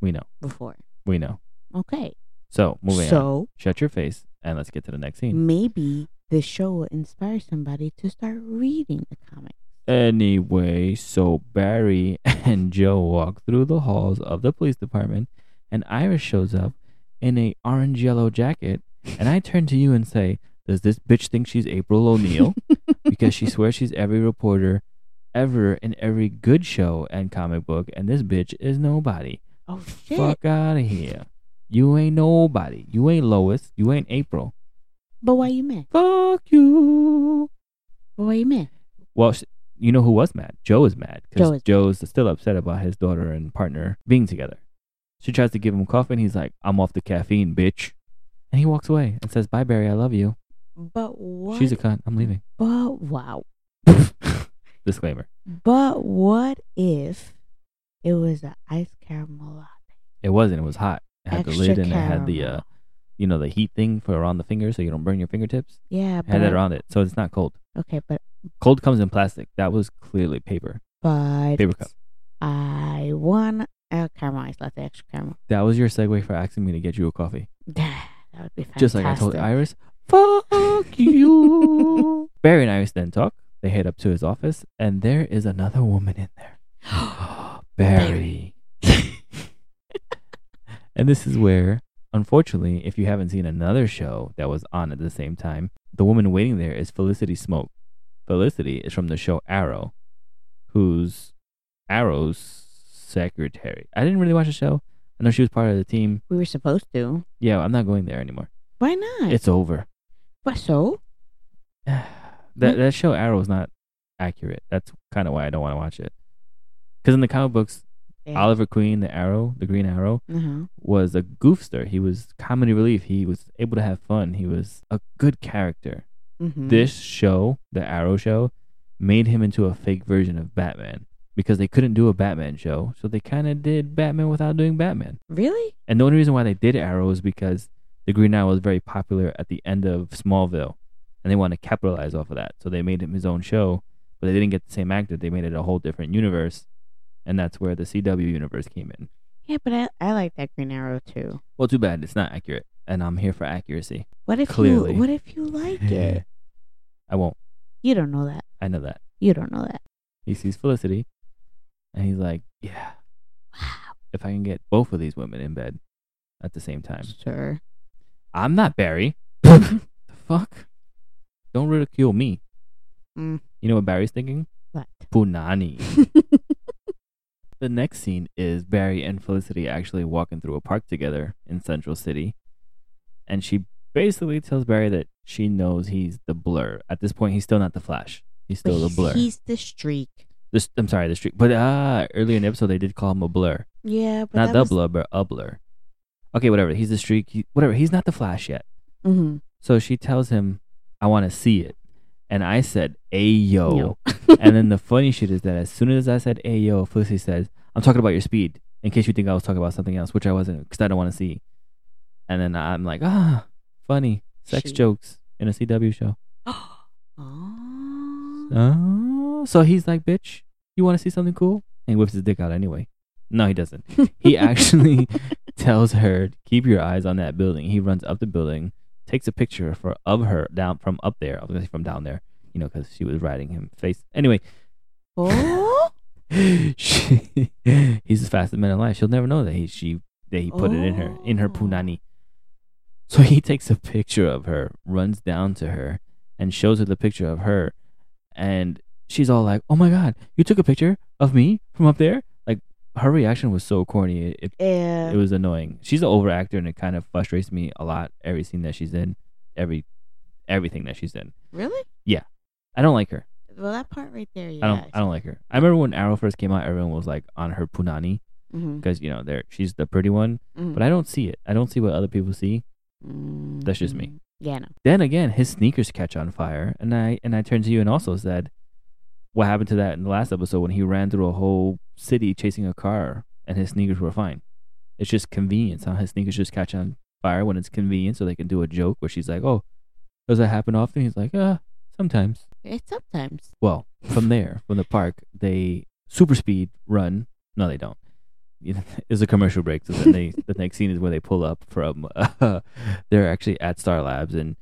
We know. before. We know. Okay. So, moving on. so Shut your face and let's get to the next scene. maybe this show will inspire somebody to start reading the comic. Anyway, so Barry and Joe walk through the halls of the police department, and Iris shows up in a orange yellow jacket, and I turn to you and say, "Does this bitch think she's April O'Neil?" because she swears she's every reporter ever in every good show and comic book, and this bitch is nobody. Oh shit. Fuck out of here. You ain't nobody. You ain't Lois. You ain't April. But why you mad? Fuck you. But why you mad? Well, sh- you know who was mad? Joe is mad Joe because is Joe's still upset about his daughter and partner being together. She tries to give him coffee, and he's like, "I'm off the caffeine, bitch," and he walks away and says, "Bye, Barry. I love you." But what? She's a cunt. I'm leaving. But wow. Disclaimer. But what if it was an ice caramel latte? It wasn't. It was hot. It had the Extra lid and it had the, uh, you know, the heat thing for around the fingers so you don't burn your fingertips. Yeah, It but had that around it, so it's not cold. okay, but Cold comes in plastic. That was clearly paper. but Paper cup. I won a caramel ice latte, extra caramel. That was your segue for asking me to get you a coffee. that would be fantastic. Just like I told Iris, fuck you. Barry and Iris then talk. They head up to his office, and there is another woman in there. Barry. and this is where, unfortunately, if you haven't seen another show that was on at the same time, the woman waiting there is Felicity Smoak. Felicity is from the show Arrow, who's Arrow's secretary. I didn't really watch the show. I know she was part of the team. We were supposed to. Yeah, I'm not going there anymore. Why not? It's over. but so that that show Arrow is not accurate. That's kind of why I don't want to watch it. Because in the comic books, yeah. Oliver Queen, the Arrow, the Green Arrow, Uh-huh. was a goofster. He was comedy relief. He was able to have fun. He was a good character. Mm-hmm. This show, the Arrow show, made him into a fake version of Batman because they couldn't do a Batman show, so they kind of did Batman without doing Batman. really? And the only reason why they did Arrow is because the Green Arrow was very popular at the end of Smallville, and they wanted to capitalize off of that. So they made him his own show, but they didn't get the same actor. They made it a whole different universe, and that's where the CW universe came in. Yeah, but I, I like that Green Arrow too. Well, too bad it's not accurate, and I'm here for accuracy. What if Clearly. you? What if you like it? I won't. You don't know that. I know that. You don't know that. He sees Felicity, and he's like, "Yeah, wow! if I can get both of these women in bed at the same time, Sure. I'm not Barry. the fuck? Don't ridicule me. Mm. You know what Barry's thinking? What? Punani. the next scene is Barry and Felicity actually walking through a park together in Central City. And she basically tells Barry that she knows he's the blur. At this point, he's still not the Flash. He's still the blur. he's the streak. This, I'm sorry, the streak. But ah, earlier in the episode, they did call him a blur. Yeah, but not the was, blur, but a blur. Okay, whatever. He's the streak. He, whatever. He's not the Flash yet. Mm-hmm. So she tells him, I want to see it. And I said, Ayo. Yo. and then the funny shit is that as soon as I said Ayo, Felicity says, I'm talking about your speed. In case you think I was talking about something else, which I wasn't, because I don't want to see. And then I'm like, ah, funny. Sex jokes in a CW show. oh. Oh, so he's like, bitch, you want to see something cool? And he whips his dick out anyway. No, he doesn't. He actually tells her, keep your eyes on that building. He runs up the building, takes a picture for of her down from up there. I was gonna say from down there, you know, because she was riding him face. Anyway, Oh. she, he's the fastest man alive. She'll never know that he she that he put it in her in her Oh. punani. So he takes a picture of her, runs down to her, and shows her the picture of her, and she's all like, "Oh my god, you took a picture of me from up there!" Her reaction was so corny. It it, Yeah. it was annoying. She's an over actor, and it kind of frustrates me a lot. Every scene that she's in, every everything that she's in, really? Yeah, I don't like her. Well, that part right there. Yeah. I don't. I don't like her. I remember when Arrow first came out, everyone was like on her punani Mm-hmm. because you know there she's the pretty one, Mm-hmm. but I don't see it. I don't see what other people see. That's just me. Mhm. Yeah. No. Then again, his sneakers catch on fire, and I and I turned to you and also said, what happened to that in the last episode when he ran through a whole city chasing a car and his sneakers were fine. It's just convenience. How his sneakers just catch on fire when it's convenient, so they can do a joke where she's like, "Oh, does that happen often?" He's like, "Uh, sometimes." It's sometimes. Well, from there, from the park, they super speed run. No, they don't. It's a commercial break. So then they, the next scene is where they pull up from. Uh, they're actually at Star Labs, and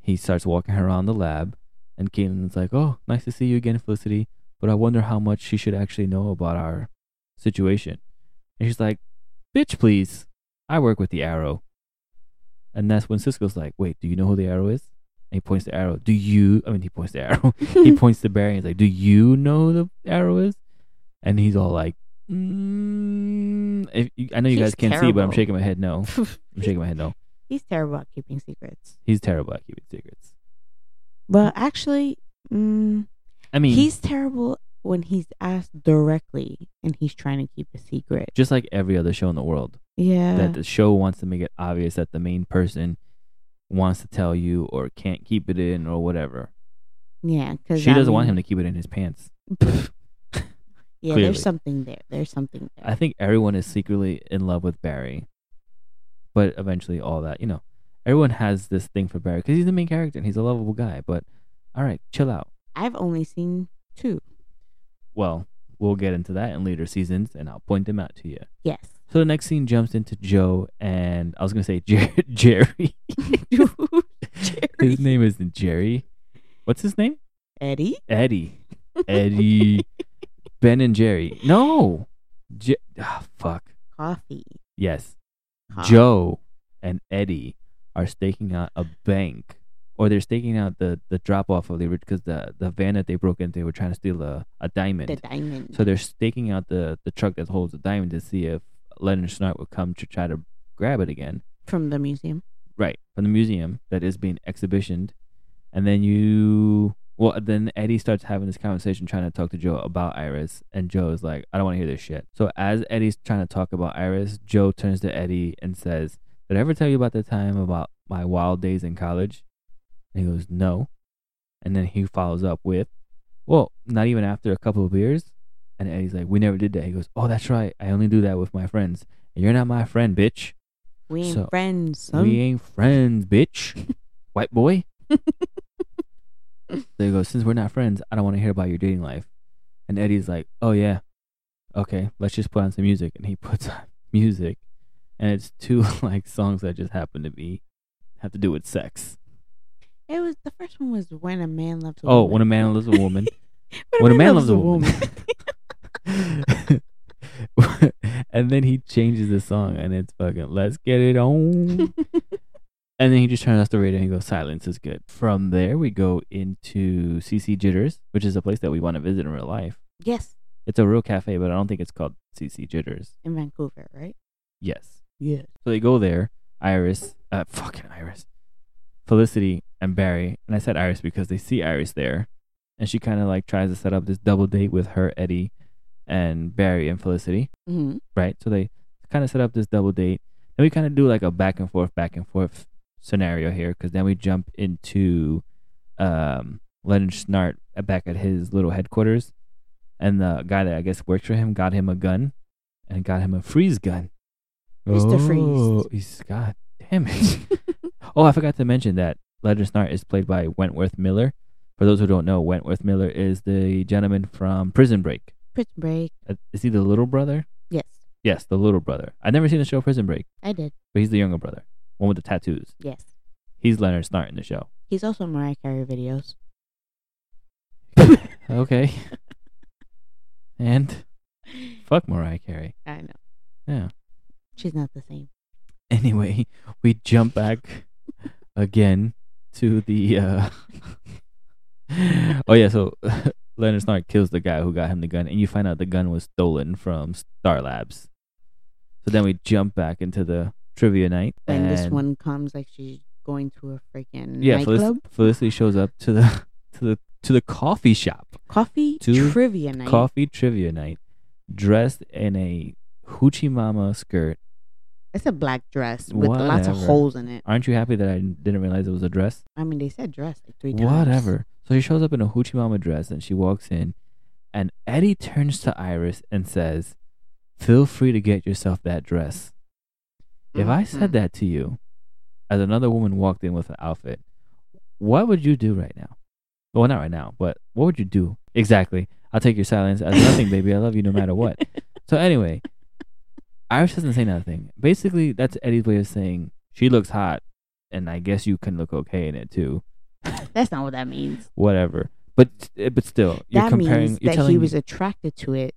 he starts walking her around the lab. And Caitlin's like, "Oh, nice to see you again, Felicity. But I wonder how much she should actually know about our situation." And she's like, "Bitch, please. I work with the Arrow." And that's when Cisco's like, "Wait, do you know who the Arrow is?" And he points the Arrow. Do you? I mean, he points the Arrow he points to Barry and he's like, "Do you know who the arrow is?" And he's all like, mm, if, "I know you guys can't see, but I'm shaking my head no. I'm shaking my head no. He's terrible at keeping secrets. He's terrible at keeping secrets. Well, actually, mm, I mean, he's terrible when he's asked directly and he's trying to keep a secret. just like every other show in the world. Yeah. That the show wants to make it obvious that the main person wants to tell you or can't keep it in or whatever. yeah. Because She doesn't want him to keep it in his pants. yeah, clearly. there's something there. There's something there. I think everyone is secretly in love with Barry, but eventually, all that you know, everyone has this thing for Barry because he's the main character and he's a lovable guy. But all right, chill out. I've only seen two. Well, we'll get into that in later seasons, and I'll point them out to you. Yes. So the next scene jumps into Joe, and I was gonna say Jer- Jerry. Jerry. his name isn't Jerry. What's his name? Eddie. Eddie. Eddie. ben and Jerry. No. Je- ah, fuck. Coffee. Yes. Joe and Eddie are staking out a bank, or they're staking out the, the drop off of the because the the van that they broke into, they were trying to steal a, a diamond. The diamond. so they're staking out the the truck that holds the diamond to see if Leonard Snart would come to try to grab it again. from the museum. Right from the museum that is being exhibitioned, and then you. Well, then Eddie starts having this conversation trying to talk to Joe about Iris, and Joe is like, I don't want to hear this shit. So, as Eddie's trying to talk about Iris, Joe turns to Eddie and says, Did I ever tell you about the time about my wild days in college? And he goes, No. And then he follows up with, Well, not even after a couple of beers? And Eddie's like, We never did that. He goes, Oh, that's right. I only do that with my friends. And you're not my friend, bitch. We ain't So, friends, son. We ain't friends, bitch. White boy. There you go. Since we're not friends, I don't want to hear about your dating life. And Eddie's like, oh, yeah. Okay, let's just put on some music. And he puts on music. And it's two like songs that just happen to be have to do with sex. It was the first one was when a man loves a Oh, woman. when a man loves a woman. when a man loves a woman. and then he changes the song and it's fucking let's get it on. And then he just turns off the radio and he goes, Silence is good. From there, we go into CC Jitters, which is a place that we want to visit in real life. yes, It's a real cafe, but I don't think it's called CC Jitters. in Vancouver, right? Yes. Yes. So they go there. Iris, uh, fucking Iris, Felicity, and Barry. And I said Iris because they see Iris there. And she kind of like tries to set up this double date with her, Eddie, and Barry and Felicity. hmm right? So they kind of set up this double date. And we kind of do like a back and forth, back and forth scenario here because then we jump into um, Leonard Snart back at his little headquarters, and the guy that I guess works for him got him a gun and got him a freeze gun. Mr. Freeze. Oh, He's God damn it. oh, I forgot to mention that Leonard Snart is played by Wentworth Miller. For those who don't know, Wentworth Miller is the gentleman from Prison Break. Prison Break. Uh, Is he the little brother? Yes, Yes, the little brother. I've never seen the show Prison Break, I did. but he's the younger brother, one with the tattoos. Yes. He's Leonard Snart in the show. He's also in Mariah Carey videos. Okay. and fuck Mariah Carey. I know. Yeah. She's not the same. Anyway, we jump back again to the. uh Oh yeah, so Leonard Snart kills the guy who got him the gun, and you find out the gun was stolen from Star Labs. So then we jump back into the trivia night, And, this one comes like she's going to a freaking yeah. Felic- Felicity shows up to the to the to the coffee shop, Coffee To trivia night. coffee trivia night, dressed in a hoochie mama skirt. It's a black dress with lots of holes in it. Aren't you happy that I didn't realize it was a dress? I mean, they said dress like three times. Whatever. So she shows up in a hoochie mama dress and she walks in, and Eddie turns to Iris and says, "Feel free to get yourself that dress." If I said Mhm. that to you, as another woman walked in with an outfit, what would you do right now? Well, not right now, but what would you do exactly? I'll take your silence as nothing, baby. I love you no matter what. So anyway, Iris doesn't say nothing. Basically, that's Eddie's way of saying she looks hot, and I guess you can look okay in it too. That's not what that means. Whatever. But eh, but still, you're that comparing. means you're that telling he me- was attracted to it,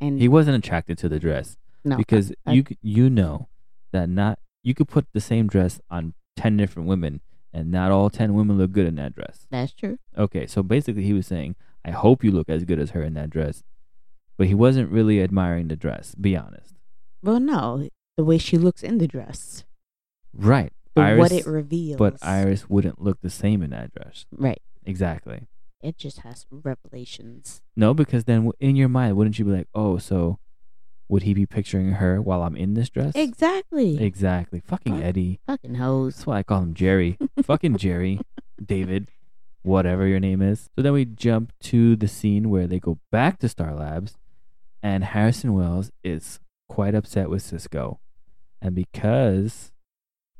and he wasn't attracted to the dress no because I- you you know that not you could put the same dress on ten different women, and not all ten women look good in that dress. that's true. Okay, so basically, he was saying, "I hope you look as good as her in that dress," but he wasn't really admiring the dress. Be honest. Well, no, the way she looks in the dress, Right. but what it reveals. but Iris wouldn't look the same in that dress. right? Exactly. It just has revelations. No, because then w- in your mind, wouldn't you be like, "Oh, so would he be picturing her while I'm in this dress?" Exactly. Exactly. Fucking Fuck. Eddie. Fucking hoes. That's why I call him Jerry. Fucking Jerry. David. Whatever your name is. So then we jump to the scene where they go back to Star Labs and Harrison Wells is quite upset with Cisco. And because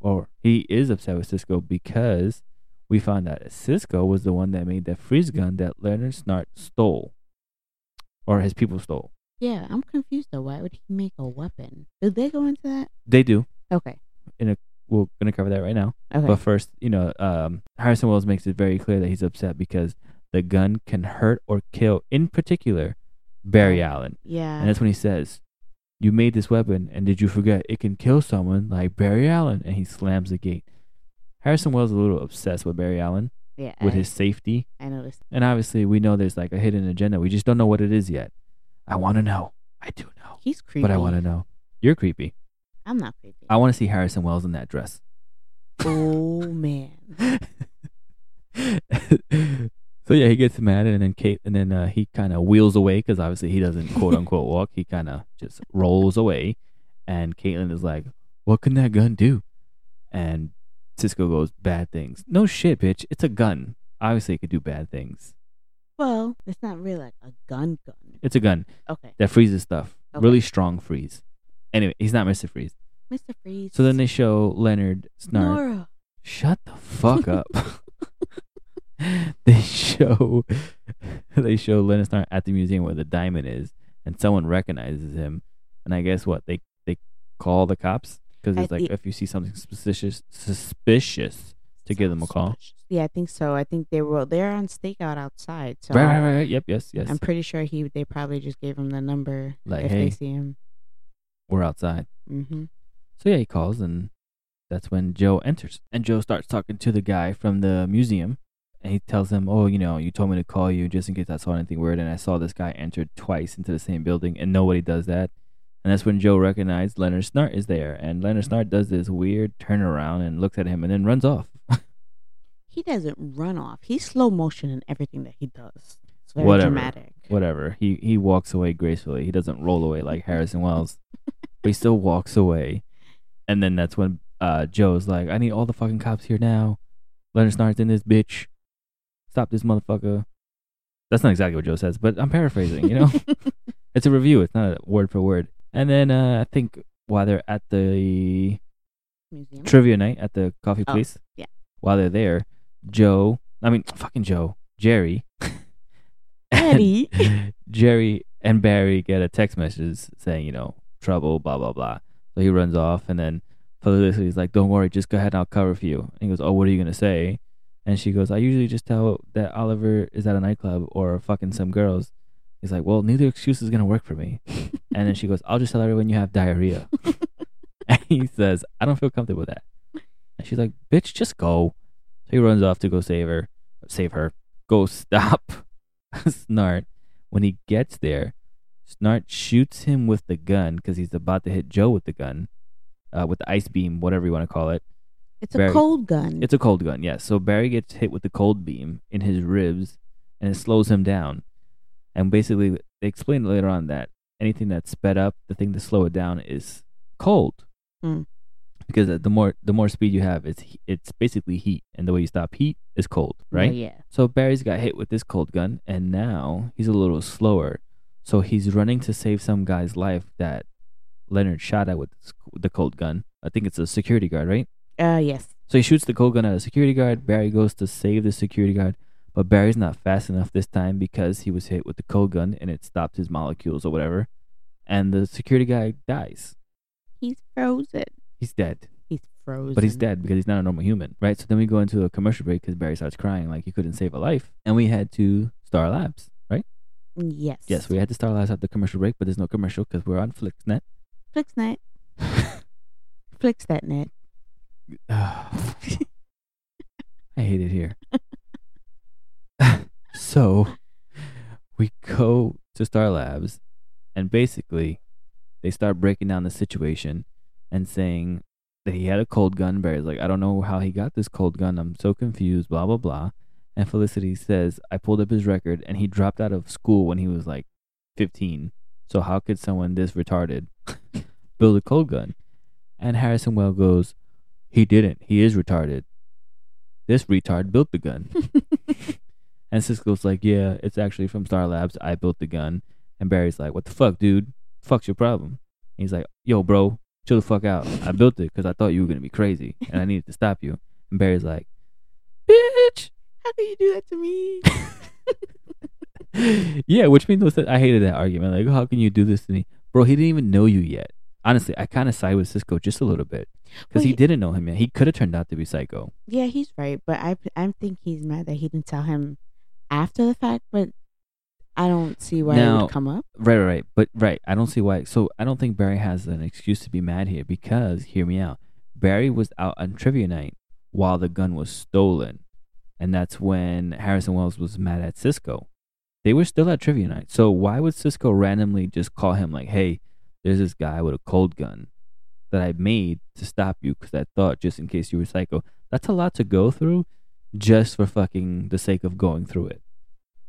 or he is upset with Cisco because we found out Cisco was the one that made that freeze gun that Leonard Snart stole. Or his people stole. Yeah, I'm confused though. Why would he make a weapon? Did they go into that? They do. Okay. In a, We're gonna cover that right now. Okay. But first, you know, um, Harrison Wells makes it very clear that he's upset because the gun can hurt or kill, in particular, Barry. Allen. yeah. And that's when he says, You made this weapon, and did you forget it can kill someone like Barry Allen? And he slams the gate. Harrison Wells is a little obsessed with Barry Allen, yeah. with I, his safety. I noticed. And obviously, we know there's like a hidden agenda. We just don't know what it is yet. I want to know. I do know. He's creepy. But I want to know. You're creepy. I'm not creepy. I want to see Harrison Wells in that dress. oh man. so yeah, he gets mad, and then Kate, and then uh, he kind of wheels away because obviously he doesn't quote unquote walk. He kind of just rolls away, and Caitlin is like, "What can that gun do?" And Cisco goes, "Bad things." No shit, bitch. It's a gun. Obviously, it could do bad things. Well, it's not really like a gun gun. It's a gun Okay. that freezes stuff. Okay. Really strong freeze. Anyway, he's not Mister Freeze. Mr. Freeze. So then they show Leonard Snart. Nora. Shut the fuck up. they show they show Leonard at the museum where the diamond is, and someone recognizes him. And I guess what they they call the cops because it's I like if you see something suspicious suspicious to give them a call. Yeah, I think so. I think they were they're on stakeout outside. So Right, right, right, right. Yep, yes, yes. I'm pretty sure he they probably just gave him the number Like, if hey. they see him. We're outside. Mm-hmm. So yeah, he calls, and that's when Joe enters. And Joe starts talking to the guy from the museum, and he tells him, "Oh, you know, you told me to call you just in case I saw anything weird, and I saw this guy enter twice into the same building, and nobody does that." And that's when Joe recognized Leonard Snart is there, and Leonard Snart does this weird turnaround and looks at him, and then runs off. He doesn't run off. He's slow motion in everything that he does. It's very Whatever. dramatic. Whatever. He he walks away gracefully. He doesn't roll away like Harrison Wells, but he still walks away. And then that's when uh, Joe's like, I need all the fucking cops here now. Leonard Snart's in this bitch. Stop this motherfucker. That's not exactly what Joe says, but I'm paraphrasing, you know? it's a review, it's not a word for word. And then uh, I think while they're at the Museum. trivia night at the coffee Oh, place, yeah. while they're there, Joe, I mean, fucking Joe, Jerry, Eddie. Jerry and Barry get a text message saying, you know, trouble, blah, blah, blah. So he runs off, and then Felicity's like, don't worry, just go ahead and I'll cover for you. And he goes, oh, what are you going to say? And she goes, I usually just tell that Oliver is at a nightclub or fucking some girls. He's like, well, neither excuse is going to work for me. and then she goes, I'll just tell everyone you have diarrhea. and he says, I don't feel comfortable with that. And she's like, bitch, just go. So he runs off to go save her, save her, go stop Snart. When he gets there, Snart shoots him with the gun because he's about to hit Joe with the gun, uh, with the ice beam, whatever you want to call it. It's a cold gun. It's a cold gun, yes. So Barry gets hit with the cold beam in his ribs, and it slows him down. And basically, they explain later on that anything that's sped up, the thing to slow it down is cold, Mm. because the more the more speed you have, it's it's basically heat, and the way you stop heat is cold, right? Yeah. So Barry's got hit with this cold gun, and now he's a little slower. So he's running to save some guy's life that Leonard shot at with the cold gun. I think it's a security guard, right? Uh, yes. So he shoots the cold gun at a security guard. Barry goes to save the security guard, but Barry's not fast enough this time because he was hit with the cold gun and it stopped his molecules or whatever. And the security guy dies. He's frozen. He's dead. He's frozen. But he's dead because he's not a normal human, right? So then we go into a commercial break because Barry starts crying like he couldn't save a life. And we head to Star Labs, right? Yes. Yes, we had to Star Labs after the commercial break, but there's no commercial because we're on FlixNet. FlixNet. Flix that net. I hate it here. so we go to Star Labs, and basically, they start breaking down the situation and saying that he had a cold gun. Barry's like, I don't know how he got this cold gun. I'm so confused, blah, blah, blah. And Felicity says, I pulled up his record, and he dropped out of school when he was like 15. So how could someone this retarded build a cold gun? And Harrison Well goes, He didn't. He is retarded. This retard built the gun. and Cisco's like, Yeah, it's actually from Star Labs. I built the gun. And Barry's like, What the fuck, dude? Fuck's your problem? And he's like, Yo, bro, chill the fuck out. I built it because I thought you were gonna be crazy, and I needed to stop you. And Barry's like, Bitch. How can you do that to me? yeah, which means that I hated that argument. Like, how can you do this to me, bro? He didn't even know you yet. Honestly, I kind of side with Cisco just a little bit because Well, he he- didn't know him yet. He could have turned out to be psycho. yeah, he's right. But I, I think he's mad that he didn't tell him after the fact. But I don't see why it Now- would come up. Right, right, right. But right, I don't see why. So I don't think Barry has an excuse to be mad here because hear me out. Barry was out on trivia night while the gun was stolen, and that's when Harrison Wells was mad at Cisco. They were still at trivia night, so why would Cisco randomly just call him like, "Hey, there's this guy with a cold gun that I made to stop you because I thought just in case you were psycho." That's a lot to go through, just for fucking the sake of going through it.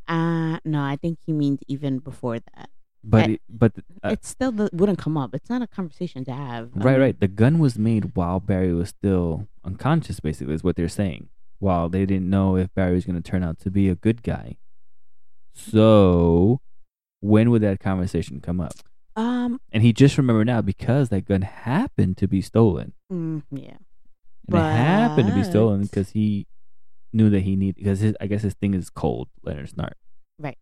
Uh no, I think he means even before that. But I- it, but uh, it still the, wouldn't come up. It's not a conversation to have. I Right, mean, right. The gun was made while Barry was still unconscious, basically, is what they're saying. While they didn't know if Barry was going to turn out to be a good guy. So, when would that conversation come up? Um. And he just remembered now because that gun happened to be stolen. mm, yeah. And it happened to be stolen because he knew that he needed, because his, I guess his thing is cold, Leonard Snart. Right,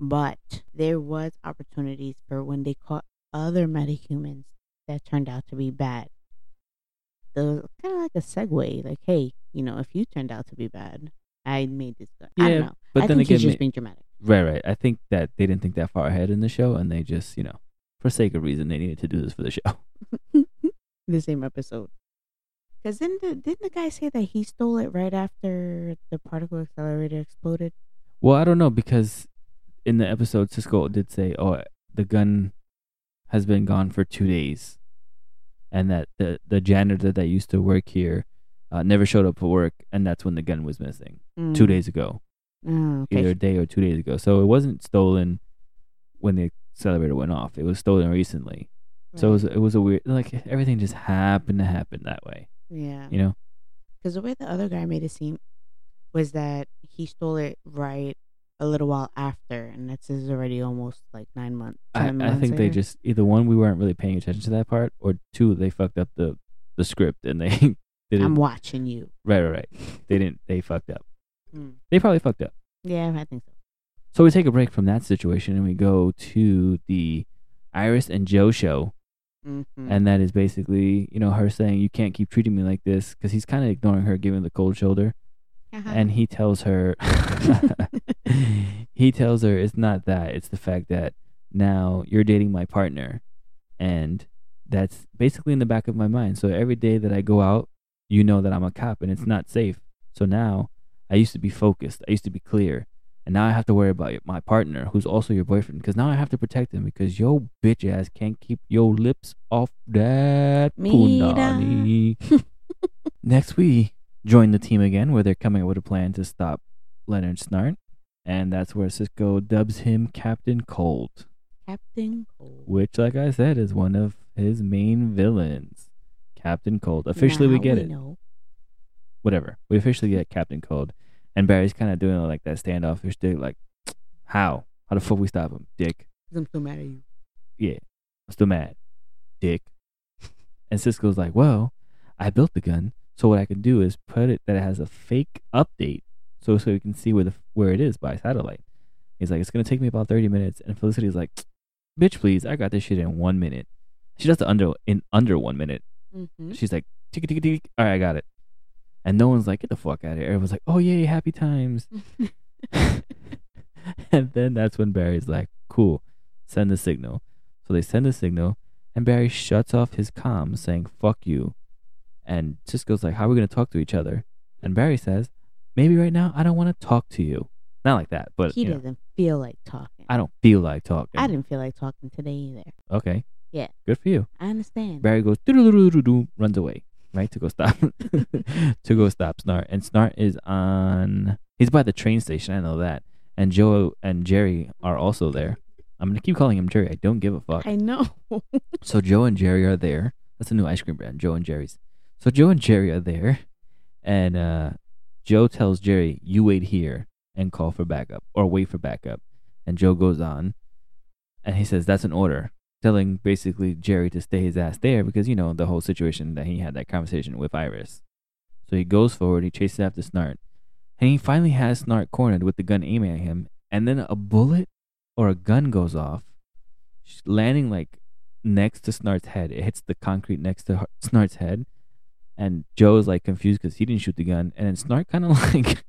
but there was opportunities for when they caught other metahumans that turned out to be bad. The kind of like a segue, like, hey, you know, if you turned out to be bad, I made this gun. I Yeah, don't know. but I then think again, he's just being dramatic. Right, right. I think that they didn't think that far ahead in the show, and they just, you know, sake of reason, they needed to do this for the show. the same episode. Because didn't the, didn't the guy say that he stole it right after the particle accelerator exploded? Well, I don't know because in the episode, Cisco did say, "Oh, the gun has been gone for two days," and that the the janitor that used to work here uh, never showed up for work, and that's when the gun was missing two Mm. days ago, Oh, okay. either a day or two days ago. So it wasn't stolen when the accelerator went off. It was stolen recently. So it was it was a weird like everything just happened to happen that way. Yeah. You know? Because the way the other guy made it seem was that he stole it right a little while after, and that's is already almost like nine months. I, 10 I months think they just either one we weren't really paying attention to that part, or two they fucked up the the script and they they didn't I'm watching you. right right right they didn't they fucked up. Mm. They probably fucked up. Yeah, I think so. So we take a break from that situation and we go to the Iris and Joe show, Mm-hmm. and that is basically you know her saying you can't keep treating me like this because he's kind of ignoring her, giving the cold shoulder, Uh-huh. and he tells her he tells her it's not that it's the fact that now you're dating my partner. And that's basically in the back of my mind. So every day that i go out you know that i'm a cop and it's not safe. So now i used to be focused i used to be clear and now i have to worry about my partner who's also your boyfriend because now i have to protect him because yo bitch ass can't keep your lips off that punani next we join the team again where they're coming up with a plan to stop Leonard Snart. And that's where Cisco dubs him Captain Cold, Captain Cold. which, like I said, is one of his main villains. Captain Cold. Officially, we Now get it. Know. Whatever. We officially get Captain Cold. And Barry's kind of doing like that standoffish thing, like, how? How the fuck we stop him, dick? 'Cause I'm still mad at you. Yeah. I'm still mad, dick. And Cisco's like, well, I built the gun, so what I can do is put it that it has a fake update, so so we can see where the where it is by satellite. He's like, it's gonna take me about thirty minutes, and Felicity's like, bitch, please, I got this shit in one minute. She does it under in under one minute. Mm-hmm. She's like, tick tick tick. All right, I got it. And no one's like, get the fuck out of here. Everyone's like, oh yay, happy times. and then that's when Barry's like, cool, send the signal. So they send the signal, and Barry shuts off his comms saying, fuck you. And Cisco's like, how are we going to talk to each other? And Barry says, maybe right now I don't want to talk to you. Not like that, but he you know, doesn't feel like talking. I don't feel like talking. I didn't feel like talking today either. Okay. Yeah. Good for you. I understand. Barry goes runs away, right to go stop to go stop Snart, and Snart is on. He's by the train station. I know that, and Joe and Jerry are also there. I'm gonna keep calling him Jerry. I don't give a fuck. I know. So Joe and Jerry are there. That's a new ice cream brand, Joe and Jerry's. So Joe and Jerry are there, and uh, Joe tells Jerry, "You wait here and call for backup, or wait for backup." And Joe goes on, and he says, "That's an order," telling basically Jerry to stay his ass there because you know the whole situation that he had that conversation with Iris. So he goes forward, he chases after Snart, and he finally has Snart cornered with the gun aiming at him, and then a bullet or a gun goes off, landing like next to Snart's head. It hits the concrete next to Snart's head, and Joe is like confused because he didn't shoot the gun, and then Snart kind of like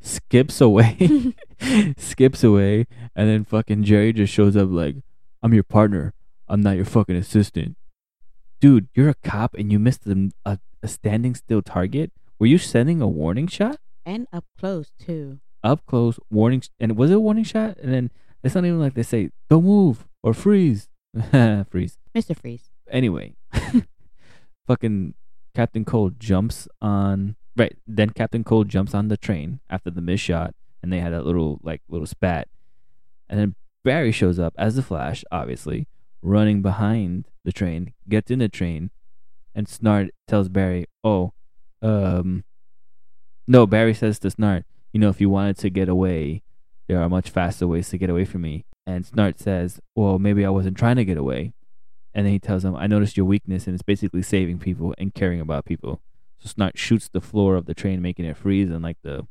skips away, skips away, and then fucking Jerry just shows up like, "I'm your partner. I'm not your fucking assistant." Dude, you're a cop and you missed a, a, a standing still target. Were you sending a warning shot? and up close too. Up close, warning, sh- and was it a warning shot? And then it's not even like they say, "Don't move" or "Freeze." Freeze. Mr. Freeze. Anyway, fucking Captain Cold jumps on right. Then Captain Cold jumps on the train after the miss shot, and they had that little like little spat. And then Barry shows up as the Flash, obviously running behind the train, gets in the train, and Snart tells Barry, "Oh, um, no." Barry says to Snart, "You know, if you wanted to get away, there are much faster ways to get away from me." And Snart says, "Well, maybe I wasn't trying to get away." And then he tells him, I noticed your weakness, and it's basically saving people and caring about people. So Snart shoots the floor of the train, making it freeze, and like the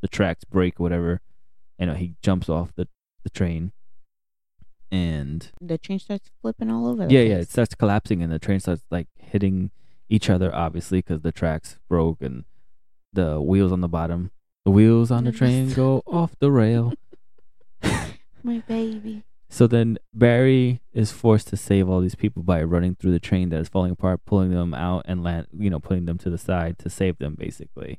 the tracks break, whatever. And uh, he jumps off the, the train. And The train starts flipping all over. Yeah, yeah, it starts collapsing, and the train starts like hitting each other, obviously, because the tracks broke and the wheels on the bottom. The wheels on the train go off the rail. My baby. So then Barry is forced to save all these people by running through the train that is falling apart, pulling them out and land, you know, putting them to the side to save them basically.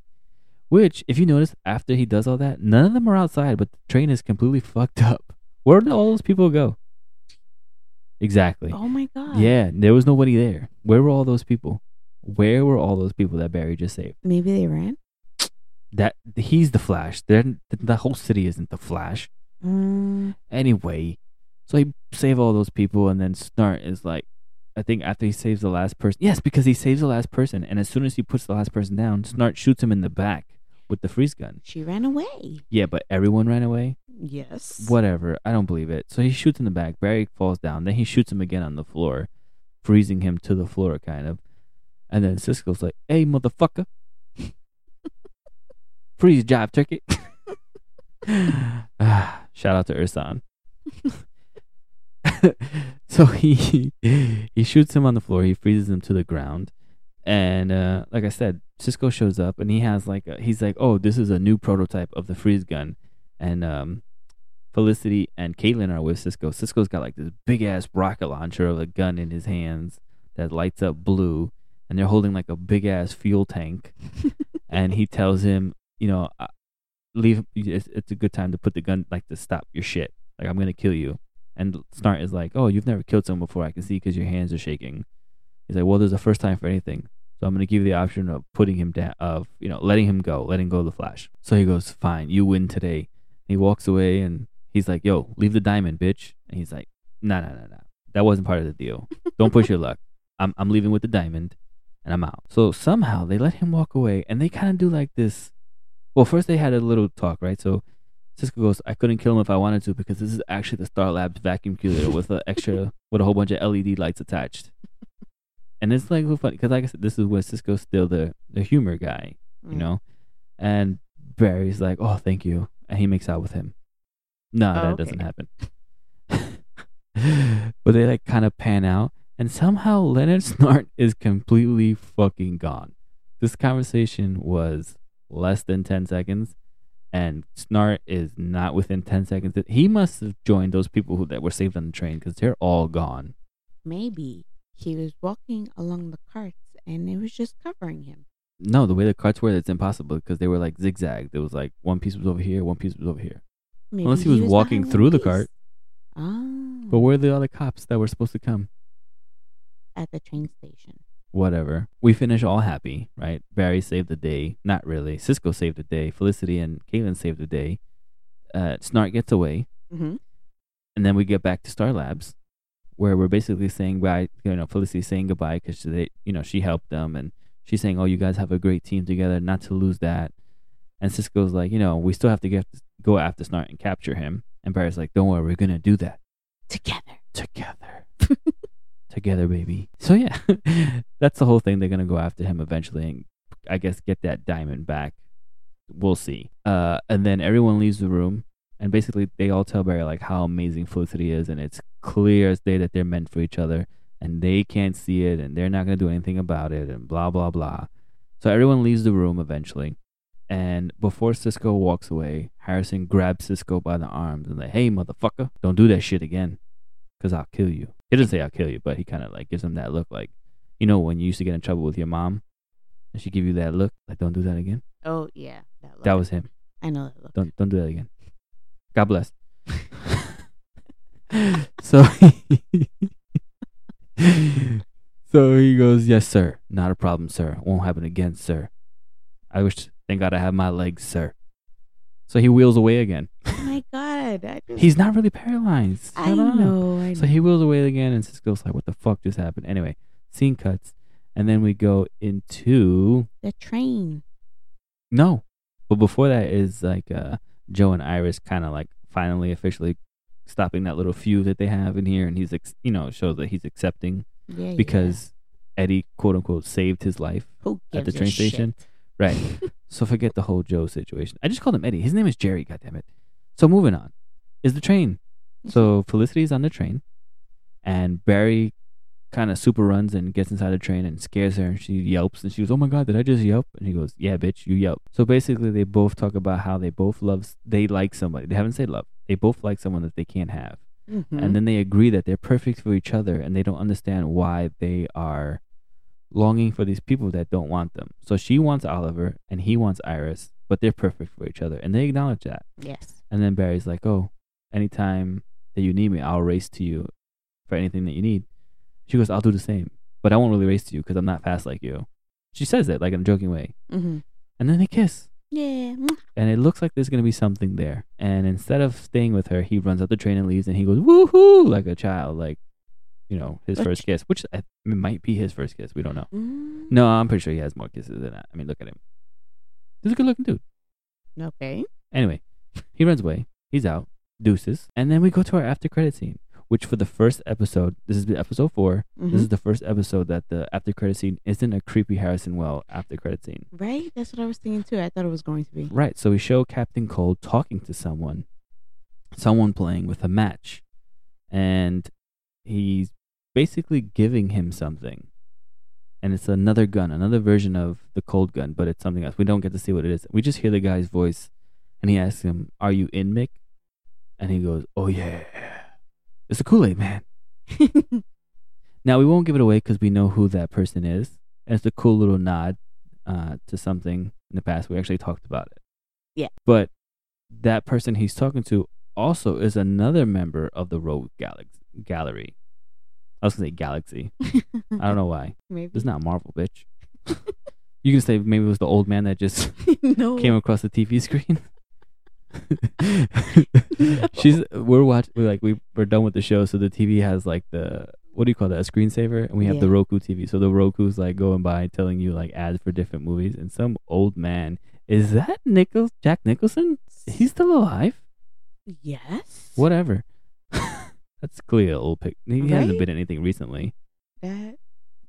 Which, if you notice, after he does all that, none of them are outside, but the train is completely fucked up. Where did all those people go? Exactly. Oh my god. Yeah, there was nobody there. Where were all those people? Where were all those people that Barry just saved? Maybe they ran. That he's the Flash. They're, the whole city isn't the Flash. Mm, Anyway, so he save all those people, and then Snart is like, I think after he saves the last person. Yes, because he saves the last person, and as soon as he puts the last person down, Snart shoots him in the back with the freeze gun. She ran away. Yeah, but everyone ran away. Yes. Whatever. I don't believe it. So he shoots in the back. Barry falls down. Then he shoots him again on the floor, freezing him to the floor, kind of. And then Cisco's like, "Hey, motherfucker, freeze, jive turkey." ah, shout out to Ursan. so he he shoots him on the floor. He freezes him to the ground, and uh, like I said, Cisco shows up and he has like a, he's like, "Oh, this is a new prototype of the freeze gun," and um, Felicity and Caitlin are with Cisco. Cisco's got like this big ass rocket launcher of a gun in his hands that lights up blue, and they're holding like a big ass fuel tank. and he tells him, you know, leave. It's, it's a good time to put the gun, like to stop your shit. Like I'm gonna kill you. And Snart is like, oh, you've never killed someone before. I can see because your hands are shaking. He's like, well, there's a first time for anything. So I'm gonna give you the option of putting him down, of you know, letting him go, letting go of the Flash. So he goes, fine, you win today. And he walks away and he's like, yo, leave the diamond, bitch. And he's like, no, no, no, no, that wasn't part of the deal. Don't push your luck. I'm I'm leaving with the diamond, and I'm out. So somehow they let him walk away, and they kind of do like this. Well, first they had a little talk, right? So Cisco goes, I couldn't kill him if I wanted to because this is actually the Star Labs vacuum cleaner with an extra with a whole bunch of LED lights attached. And it's like funny because, like I said, this is where Cisco's still the the humor guy, you Mm. know. And Barry's like, "Oh, thank you," and he makes out with him. No, Oh, that okay. doesn't happen. but they like kind of pan out, and somehow Leonard Snart is completely fucking gone. This conversation was less than ten seconds, and Snart is not within ten seconds. He must have joined those people who that were saved on the train because they're all gone. Maybe he was walking along the carts and it was just covering him. No, the way the carts were, it's impossible because they were like zigzag. There was like one piece was over here, one piece was over here. Maybe Unless he was walking through the piece. cart. Ah. But where are the other cops that were supposed to come? at the train station. Whatever. We finish all happy, right? Barry saved the day. Not really. Cisco saved the day. Felicity and Caitlin saved the day. Uh, Snart gets away. Mm-hmm. And then we get back to Star Labs, where we're basically saying bye. You know, Felicity saying goodbye because they, you know, she helped them, and she's saying, "Oh, you guys have a great team together. Not to lose that." And Cisco's like, "You know, we still have to get go after Snart and capture him." And Barry's like, "Don't worry, we're gonna do that Together. together, together, baby." So yeah, that's the whole thing. They're gonna go after him eventually, and I guess get that diamond back. We'll see. Uh, and then everyone leaves the room, and basically they all tell Barry like how amazing Felicity is, and it's clear as day that they're meant for each other, and they can't see it, and they're not gonna do anything about it, and blah blah blah. So everyone leaves the room eventually, and before Cisco walks away, Harrison grabs Cisco by the arms and like, "Hey, motherfucker, don't do that shit again, cause I'll kill you." He doesn't say I'll kill you, but he kind of like gives him that look, like, you know, when you used to get in trouble with your mom, and she give you that look, like, "Don't do that again." Oh yeah, that, look. That was him. I know that look. Don't don't do that again. God bless. so he, so he goes, "Yes, sir. Not a problem, sir. Won't happen again, sir. I wish. Thank God I have my legs, sir." So he wheels away again. Oh my god, He's not really paralyzed. I know. I know. So he wheels away again, and Cisco's like, "What the fuck just happened?" Anyway, scene cuts, and then we go into the train. No. But before that is like uh Joe and Iris kind of like finally officially stopping that little feud that they have in here and he's ex- you know shows that he's accepting Yeah, because Eddie quote unquote saved his life. At the train station? shit? Right. so forget the whole Joe situation. I just called him Eddie. His name is Jerry, God damn it. So moving on. Is the train. So Felicity's on the train and Barry kind of super runs and gets inside the train and scares her and she yelps and she goes, "Oh my god, did I just yelp?" And he goes, "Yeah, bitch, you yelp." So basically they both talk about how they both love they like somebody. They haven't said love. They both like someone that they can't have. Mhm. And then they agree that they're perfect for each other and they don't understand why they are longing for these people that don't want them. So she wants Oliver and he wants Iris, but they're perfect for each other and they acknowledge that. yes. And then Barry's like, "Oh, anytime that you need me, I'll race to you for anything that you need." She goes, "I'll do the same, but I won't really race to you because I'm not fast like you." She says it like in a joking way, Mm-hmm. and then they kiss, Yeah. and it looks like there's gonna be something there. And instead of staying with her, he runs up the train and leaves, and he goes, "Woohoo!" like a child, like you know, his Which- first kiss, which I, it might be his first kiss. We don't know. Mm, No, I'm pretty sure he has more kisses than that. I mean, look at him. He's a good looking dude. Okay. Anyway, he runs away. He's out. Deuces. And then we go to our after credit scene, which for the first episode, this is the episode 4 This mm-hmm. is the first episode that the after credit scene isn't a creepy Harrison Wells after credit scene. Right? That's what I was thinking too. I thought it was going to be. Right. So we show Captain Cold talking to someone, someone playing with a match, and he's basically giving him something. And it's another gun, another version of the cold gun, but it's something else. We don't get to see what it is. We just hear the guy's voice, and he asks him, "Are you in, Mick?" And he goes, "Oh yeah, it's a Kool Aid man." Now we won't give it away because we know who that person is, and it's a cool little nod uh, to something in the past. We actually talked about it. Yeah. But that person he's talking to also is another member of the Rogue Galaxy Gallery. I was gonna say Galaxy. I don't know why. Maybe. It's not Marvel, bitch. you can say maybe it was the old man that just no. came across the TV screen. She's we're watching we're like we we're done with the show, so the TV has like the what do you call that a screensaver, and we have the Roku TV. So the Roku's like going by telling you like ads for different movies, and some old man is that Nichols Jack Nicholson? He's still alive? Yes. Whatever. That's clearly an old pic. He hasn't been anything recently. That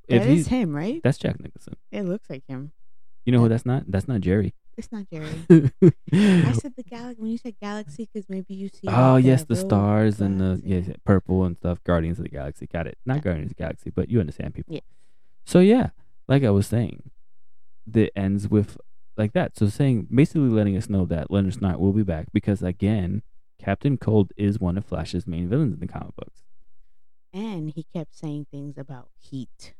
If that he's is him, right? that's Jack Nicholson. It looks like him. You know who that's not? That's not Jerry. It's not Jerry. I said the galaxy when you said galaxy because maybe you see. Oh like, yes, the rogue stars and the galaxy. yes, purple and stuff. Guardians of the Galaxy. Got it. Not Yeah. Guardians of the Galaxy, but you understand people. Yeah. So yeah, like I was saying, the ends with like that. So saying basically letting us know that Leonard Snart will be back because again, Captain Cold is one of Flash's main villains in the comic books. And he kept saying things about heat,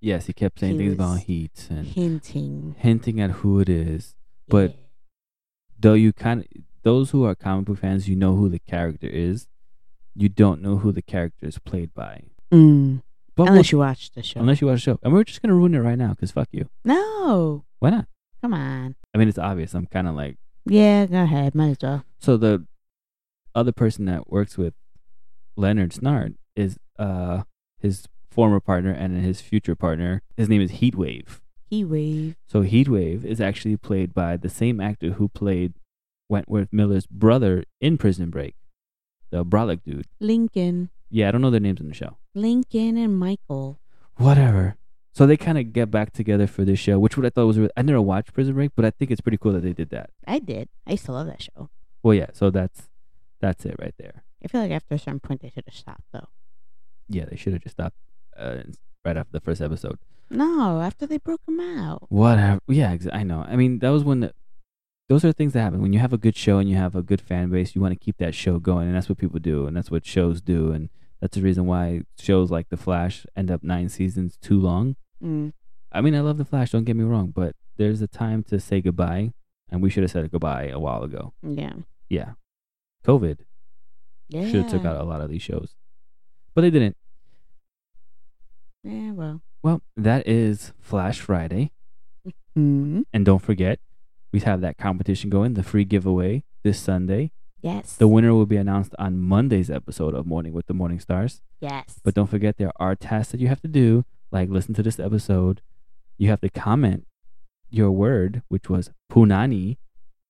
Yes, he kept saying He things about heat and hinting. hinting at who it is. But- Though you kind of those who are comic book fans, you know who the character is. You don't know who the character is played by. Mm. But unless you watch the show. unless you watch the show, and we're just gonna ruin it right now because fuck you. no, Why not? come on. I mean, it's obvious. I'm kind of like Yeah, go ahead. Might as well. so. The other person that works with Leonard Snart is uh his former partner and his future partner. His name is Heatwave. He wave. So Heatwave is actually played by the same actor who played Wentworth Miller's brother in Prison Break, the Brolic dude. Lincoln, Yeah, I don't know their names in the show. Lincoln, and Michael. Whatever. So they kind of get back together for this show, which what I thought was really, I never watched Prison Break, but I think it's pretty cool that they did that. I did. I used to love that show. Well, yeah. So that's that's it right there. I feel like after a certain point they should have stopped though. Yeah, they should have just stopped uh, right after the first episode. No, after they broke him out. Whatever. Yeah, exa- I know. I mean, that was when the, those are things that happen when you have a good show and you have a good fan base. You want to keep that show going, and that's what people do, and that's what shows do, and that's the reason why shows like The Flash end up nine seasons too long. Mm. I mean, I love The Flash. Don't get me wrong, but there's a time to say goodbye, and we should have said goodbye a while ago. Yeah. Yeah, COVID Yeah. should have took out a lot of these shows, but they didn't. Yeah. Well. Well, that is Flash Friday. Hmm. And don't forget, we have that competition going, the free giveaway this Sunday. Yes. The winner will be announced on Monday's episode of Morning with the Morning Stars. yes. But don't forget, there are tasks that you have to do, like listen to this episode. You have to comment your word, which was Punani,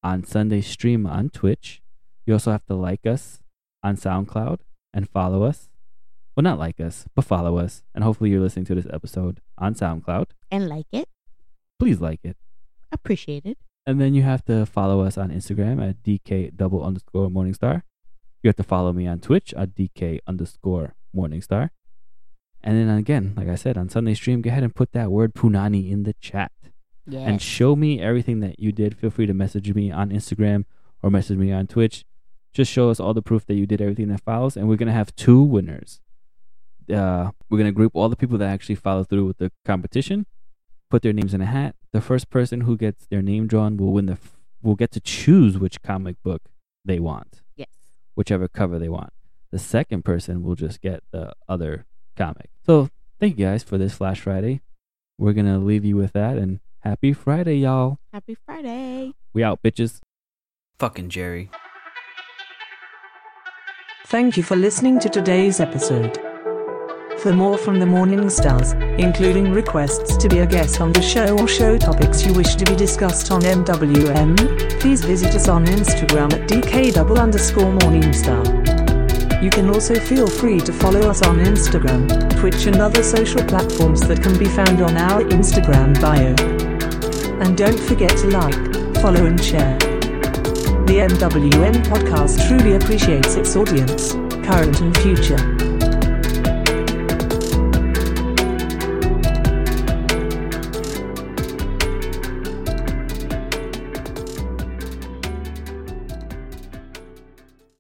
on Sunday's stream on Twitch. You also have to like us on SoundCloud and follow us. Well, not like us, but follow us. And hopefully, you're listening to this episode on SoundCloud. and like it. Please like it. Appreciate it. And then you have to follow us on Instagram at DK double underscore Morningstar. You have to follow me on Twitch at DK underscore Morningstar. And then again, like I said, on Sunday stream, go ahead and put that word Punani in the chat Yeah. and show me everything that you did. Feel free to message me on Instagram or message me on Twitch. Just show us all the proof that you did everything that follows, and we're gonna have two winners. Uh, we're gonna group all the people that actually follow through with the competition, put their names in a hat. The first person who gets their name drawn will win the. F- will get to choose which comic book they want, yes. whichever cover they want. The second person will just get the other comic. So thank you guys for this Flash Friday. We're gonna leave you with that, and happy Friday, y'all. Happy Friday. We out, bitches. Fucking Jerry. Thank you for listening to today's episode. For more from the Morning Stars, including requests to be a guest on the show or show topics you wish to be discussed on MWM, please visit us on Instagram at DK underscore Morningstar. You can also feel free to follow us on Instagram, Twitch, and other social platforms that can be found on our Instagram bio. And don't forget to like, follow, and share. The MWM podcast truly appreciates its audience, current and future.